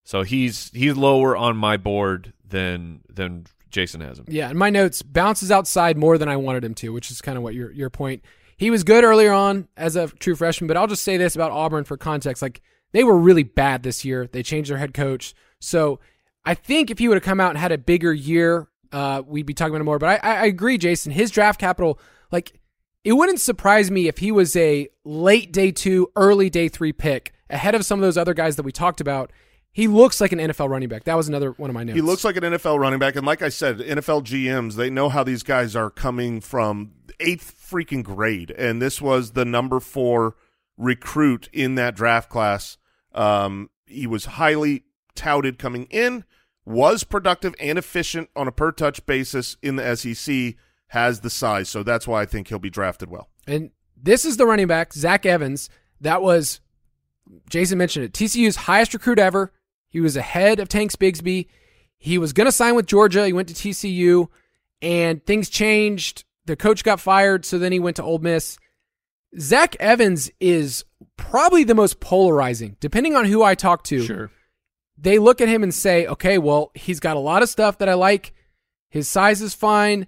So he's he's lower on my board than than Jason has him. Yeah, and my notes bounces outside more than I wanted him to, which is kind of what your your point. He was good earlier on as a true freshman, but I'll just say this about Auburn for context: like they were really bad this year. They changed their head coach, so I think if he would have come out and had a bigger year, uh, we'd be talking about it more. But I, I agree, Jason. His draft capital, like it wouldn't surprise me if he was a late day two, early day three pick ahead of some of those other guys that we talked about. He looks like an NFL running back. That was another one of my notes. He looks like an NFL running back, and like I said, NFL GMs they know how these guys are coming from eighth freaking grade, and this was the number four recruit in that draft class. Um, he was highly touted coming in, was productive and efficient on a per touch basis in the SEC. Has the size, so that's why I think he'll be drafted well. And this is the running back, Zach Evans. That was, Jason mentioned it, TCU's highest recruit ever. He was ahead of Tanks Bigsby. He was going to sign with Georgia. He went to TCU, and things changed. The coach got fired, so then he went to Ole Miss. Zach Evans is probably the most polarizing, depending on who I talk to. Sure. They look at him and say, okay, well, he's got a lot of stuff that I like. His size is fine.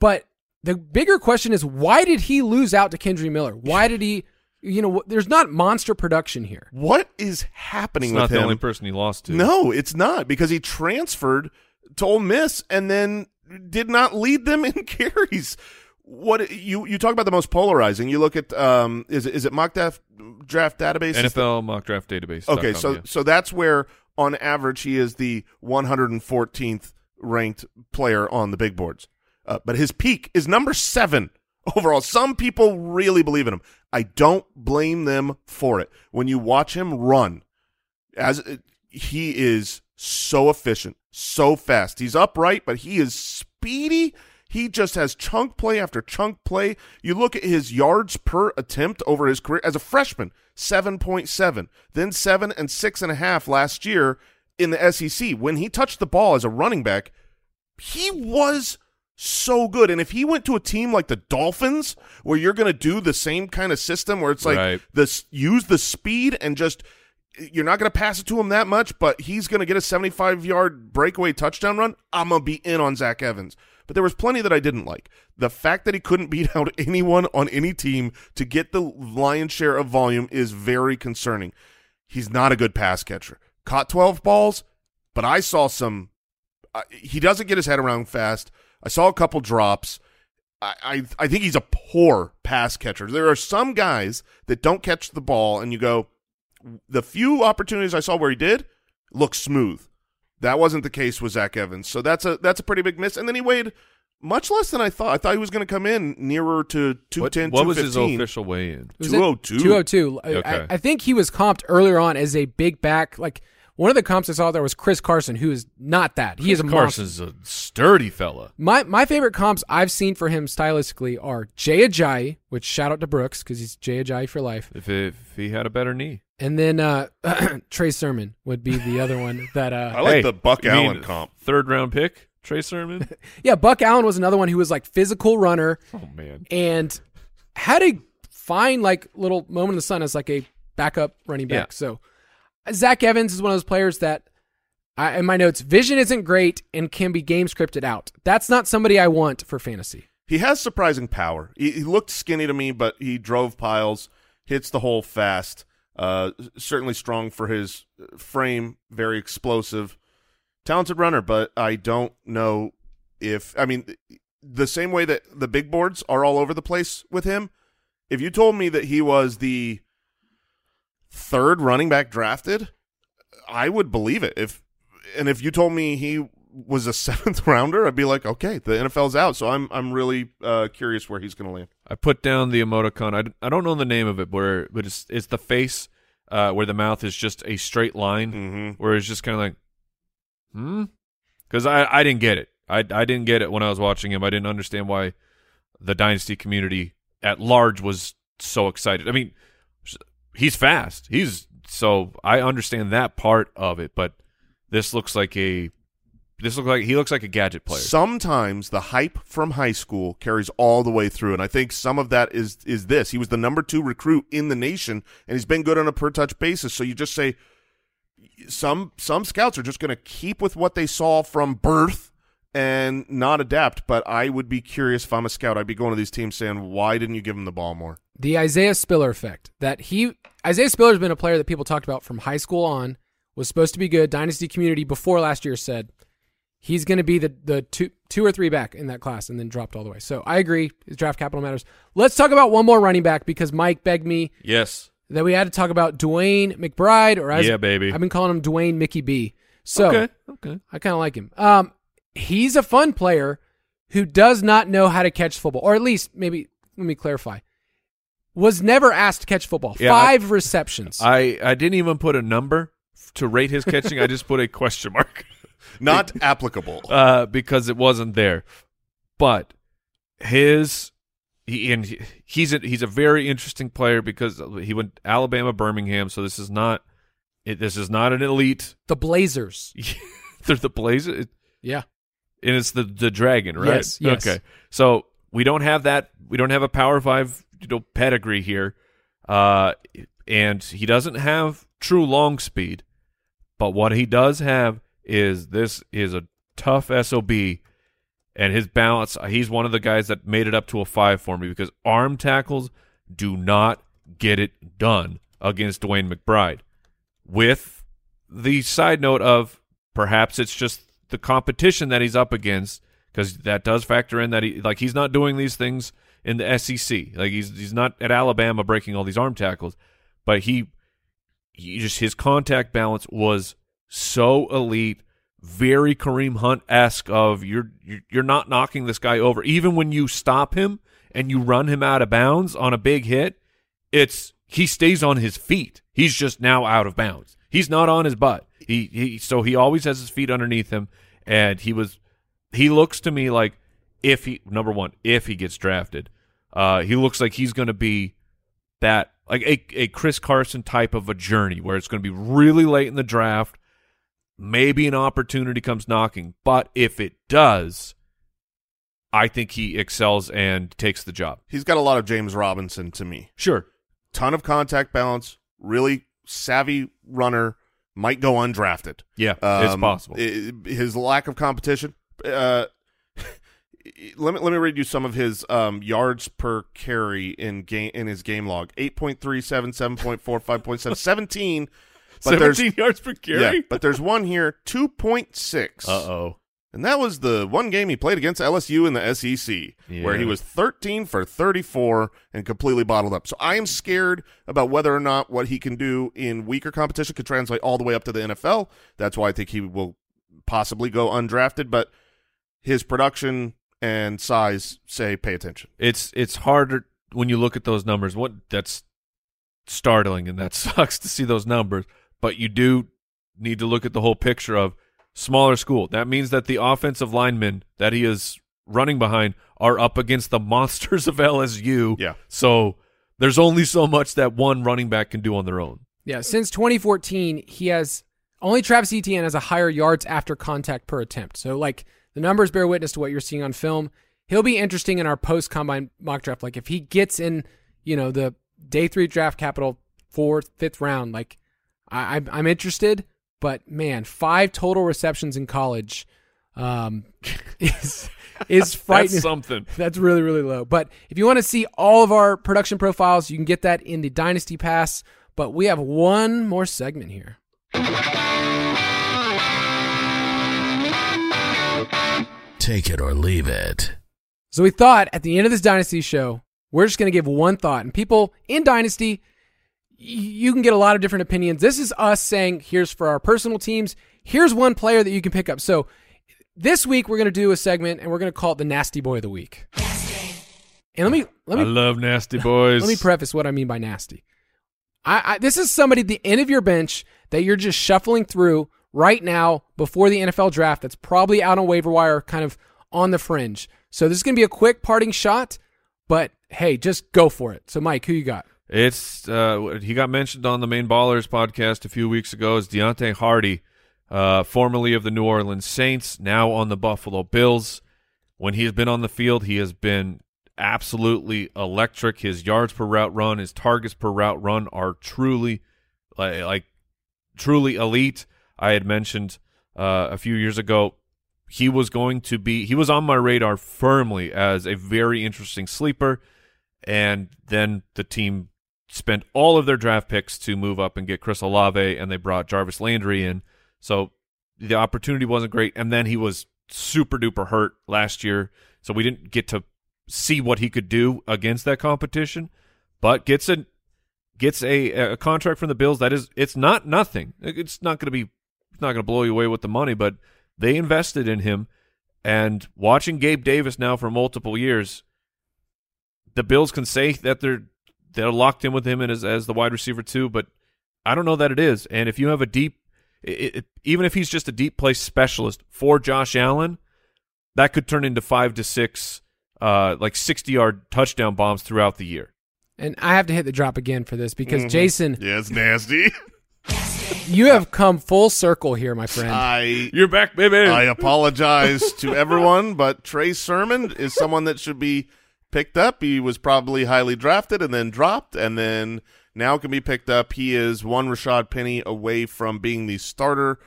But the bigger question is why did he lose out to Kendre Miller? Why did he, you know, there's not monster production here. What is happening It's with not the only person he lost to. No, it's not because he transferred to Ole Miss and then did not lead them in carries. what you you talk about the most polarizing. You look at um is it is it mock draft draft database Is the- NFL mock draft database. Okay, so so that's where on average he is the 114th ranked player on the big boards. Uh, but his peak is number 7 overall. Some people really believe in him. I don't blame them for it. When you watch him run as he is so efficient, so fast. He's upright, but he is speedy. He just has chunk play after chunk play. You look at his yards per attempt over his career as a freshman, 7.7, then 7 and 6.5 last year in the SEC. When he touched the ball as a running back, he was so good. And if he went to a team like the Dolphins, where you're going to do the same kind of system where it's like Right. this, use the speed and just you're not going to pass it to him that much, but he's going to get a 75 yard breakaway touchdown run. I'm going to be in on Zach Evans. But there was plenty that I didn't like. The fact that he couldn't beat out anyone on any team to get the lion's share of volume is very concerning. He's not a good pass catcher. Caught 12 balls, but I saw some. Uh, he doesn't get his head around fast. I saw a couple drops. I, I I think he's a poor pass catcher. There are some guys that don't catch the ball, and you go, the few opportunities I saw where he did look smooth. That wasn't the case with Zach Evans. So that's a that's a pretty big miss. And then he weighed much less than I thought. I thought he was going to come in nearer to what, 210, what was his 215. official weigh in? 202. 202. I- Okay. I, I think he was comped earlier on as a big back. Like one of the comps I saw there was Chris Carson, who is not that. He is a monster. Carson's a sturdy fella. My my favorite comps I've seen for him stylistically are Jay Ajayi, which shout out to Brooks because he's Jay Ajayi for life, If, if he had a better knee. and then uh, Trey Sermon would be the other one that. Uh, I like Hey, the Buck you mean Allen comp. Third round pick, Trey Sermon. yeah, Buck Allen was another one who was like physical runner oh man, and had a fine like little moment in the sun as like a backup running back. Yeah. So Zach Evans is one of those players that I, in my notes, vision isn't great and can be game scripted out. That's not somebody I want for fantasy. He has surprising power. He, he looked skinny to me, but he drove piles, hits the hole fast. Uh, certainly strong for his frame, very explosive, talented runner. But I don't know if I mean the same way that the big boards are all over the place with him. If you told me that he was the third running back drafted, I would believe it. If and if you told me he was a seventh rounder, I'd be like, okay, the NFL's out. So I'm I'm really uh, curious where he's going to land. I put down the emoticon. I, I don't know the name of it, where but it's it's the face uh, where the mouth is just a straight line, Mm-hmm. where it's just kind of like, hmm, because I I didn't get it. I I didn't get it when I was watching him. I didn't understand why the dynasty community at large was so excited. I mean, he's fast. He's so I understand that part of it, but this looks like a this looks like he looks like a gadget player. Sometimes the hype from high school carries all the way through, and I think some of that is is this. He was the number two recruit in the nation, and he's been good on a per touch basis. So you just say some some scouts are just going to keep with what they saw from birth and not adapt. But I would be curious if I'm a scout. I'd be going to these teams saying, "Why didn't you give him the ball more?" The Isaiah Spiller effect. That he Isaiah Spiller's been a player that people talked about from high school on. Was supposed to be good. Dynasty community before last year said he's going to be the the two two or three back in that class, and then dropped all the way. So I agree. His draft capital matters. Let's talk about one more running back because Mike begged me yes, that we had to talk about DeWayne McBride, or as Yeah, baby. I've been calling him Dwayne Mickey B. So okay, okay. I kind of like him. Um, he's a fun player who does not know how to catch football, or at least maybe let me clarify. Was never asked to catch football. Yeah, I- Five receptions. I I didn't even put a number to rate his catching. I just put a question mark Not applicable. uh, because it wasn't there. But his he and he, he's a, he's a very interesting player because he went Alabama Birmingham. So this is not it, this is not an elite. the Blazers. They're the Blazers. Yeah. And it's the the dragon, right? Yes, yes. Okay, so we don't have that. We don't have a Power Five, you know, pedigree here, uh, and he doesn't have true long speed. But what he does have is this is a tough sob, and his balance. He's one of the guys that made it up to a five for me because arm tackles do not get it done against DeWayne McBride. With the side note of perhaps it's just the competition that he's up against because that does factor in that he like he's not doing these things in the SEC. Like he's he's not at Alabama breaking all these arm tackles, but he he just his contact balance was so elite, very Kareem Hunt esque. Of you're you're not knocking this guy over, even when you stop him and you run him out of bounds on a big hit. It's he stays on his feet. He's just now out of bounds. He's not on his butt. He he so he always has his feet underneath him, and he was he looks to me like if he number one if he gets drafted, uh, he looks like he's going to be that like a a Chris Carson type of a journey where it's going to be really late in the draft. Maybe an opportunity comes knocking, but if it does, I think he excels and takes the job. He's got a lot of James Robinson to me. Sure, Ton of contact balance, really savvy runner, might go undrafted. yeah, it's Um, possible. His lack of competition. Uh, let me let me read you some of his um, yards per carry in game in his game log: 8.37, 7.4, 5.7, 17. But there's Seventeen yards per yeah, carry. but there's one here, 2.6. Uh oh. And that was the one game he played against LSU in the SEC, where he was 13 for 34 and completely bottled up. So I am scared about whether or not what he can do in weaker competition could translate all the way up to the NFL. That's why I think he will possibly go undrafted, but his production and size say pay attention. it's it's harder when you look at those numbers. What that's startling and that sucks to see those numbers, but you do need to look at the whole picture of smaller school. That means that the offensive linemen that he is running behind are up against the monsters of LSU. Yeah. So there's only so much that one running back can do on their own. Yeah, since 2014, he has only Travis Etienne has a higher yards after contact per attempt. So like the numbers bear witness to what you're seeing on film. He'll be interesting in our post combine mock draft. Like if he gets in, you know, the day three draft capital fourth, fifth round, like I, I'm, I'm interested. But man, five total receptions in college um, is is frightening. That's something. That's really, really low. But if you want to see all of our production profiles, you can get that in the Dynasty Pass. But we have one more segment here. Take it or leave it. So we thought at the end of this Dynasty show, we're just going to give one thought. And people in Dynasty, y- you can get a lot of different opinions. This is us saying, here's for our personal teams. Here's one player that you can pick up. So this week we're going to do a segment and we're going to call it the Nasty Boy of the Week. And let me let me I love nasty boys. Let me preface what I mean by nasty. I, I this is somebody at the end of your bench that you're just shuffling through right now before the NFL draft. That's probably out on waiver wire, kind of on the fringe. So this is going to be a quick parting shot, but hey, just go for it. So Mike, who you got? It's uh, he got mentioned on the Main Ballers podcast a few weeks ago as Deonte Harty, uh, formerly of the New Orleans Saints, now on the Buffalo Bills. When he has been on the field, he has been absolutely electric. His yards per route run, his targets per route run are truly like, like truly elite. I had mentioned uh, a few years ago he was going to be he was on my radar firmly as a very interesting sleeper and then the team spent all of their draft picks to move up and get Chris Olave and they brought Jarvis Landry in. So the opportunity wasn't great and then he was super duper hurt last year. So we didn't get to see what he could do against that competition but gets a gets a, a contract from the Bills that is it's not nothing. It's not going to be it's not going to blow you away with the money but they invested in him. And watching Gabe Davis now for multiple years the Bills can say that they're they're locked in with him as as the wide receiver too but I don't know that it is and if you have a deep it, it, even if he's just a deep play specialist for Josh Allen that could turn into 5 to 6 uh like 60 yard touchdown bombs throughout the year And I have to hit the drop again for this because Mm-hmm. Jason, Yeah, it's nasty. you have come full circle here, my friend. I You're back baby I apologize to everyone, but Trey Sermon is someone that should be picked up. He was probably highly drafted and then dropped, and then now can be picked up. He is one Rashaad Penny away from being the starter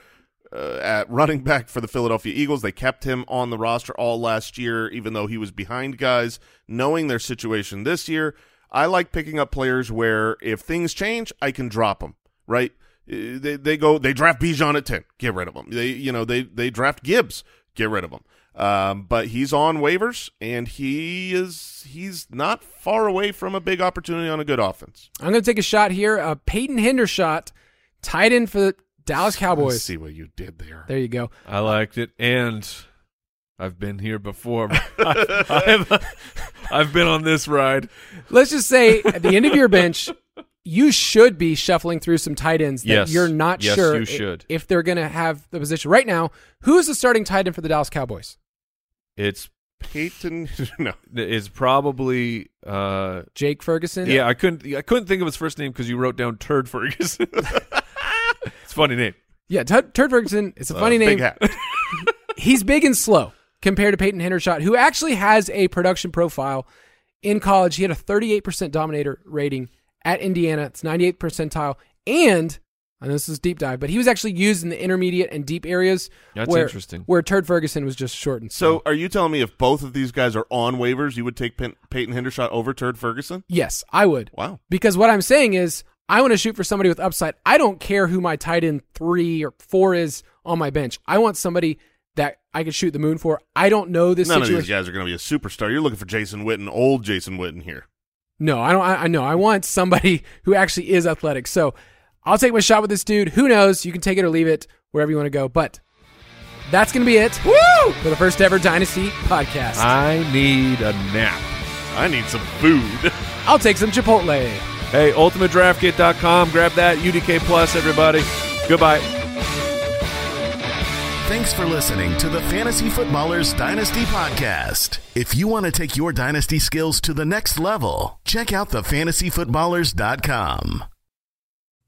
uh, at running back for the Philadelphia Eagles. They kept him on the roster all last year, even though he was behind guys. Knowing their situation this year, I like picking up players where if things change, I can drop them. Right? Uh, They they go they draft Bijan at ten, get rid of him. They you know they they draft Gibbs, get rid of him. Um, but he's on waivers, and he is he's not far away from a big opportunity on a good offense. I'm going to take a shot here. Uh, Peyton Hendershot, tight end for the Dallas Let's Cowboys. see what you did there. There you go. I liked it, and I've been here before. I've, I've been on this ride. Let's just say at the end of your bench, you should be shuffling through some tight ends that Yes. you're not Yes, sure you i- should. if they're going to have the position. Right now, who's the starting tight end for the Dallas Cowboys? It's Peyton, no, it's probably uh, Jake Ferguson? yeah. I couldn't I couldn't think of his first name because you wrote down Turd Ferguson. it's a funny name. Yeah, Turd, Turd Ferguson. It's a funny uh, name. Big hat. He's big and slow compared to Peyton Hendershot, who actually has a production profile. In college, he had a 38% dominator rating at Indiana. It's 98th percentile. And, and this is deep dive, but he was actually used in the intermediate and deep areas. That's where, interesting. Where Turd Ferguson was just short and slow. So, are you telling me if both of these guys are on waivers, you would take Pen- Peyton Hendershot over Turd Ferguson? yes, I would. Wow. Because what I'm saying is, I want to shoot for somebody with upside. I don't care who my tight end three or four is on my bench. I want somebody that I could shoot the moon for. I don't know this None of these guys are going to be a superstar. You're looking for Jason Witten, old Jason Witten here. No, I don't. I, I know. I want somebody who actually is athletic. So I'll take my shot with this dude. Who knows? You can take it or leave it wherever you want to go. But that's going to be it Woo! for the first ever Dynasty podcast. I need a nap. I need some food. I'll take some Chipotle. Hey, ultimatedraftkit.com. Grab that UDK Plus, everybody. Goodbye. Thanks for listening to the Fantasy Footballers Dynasty Podcast. If you want to take your dynasty skills to the next level, check out thefantasyfootballers.com.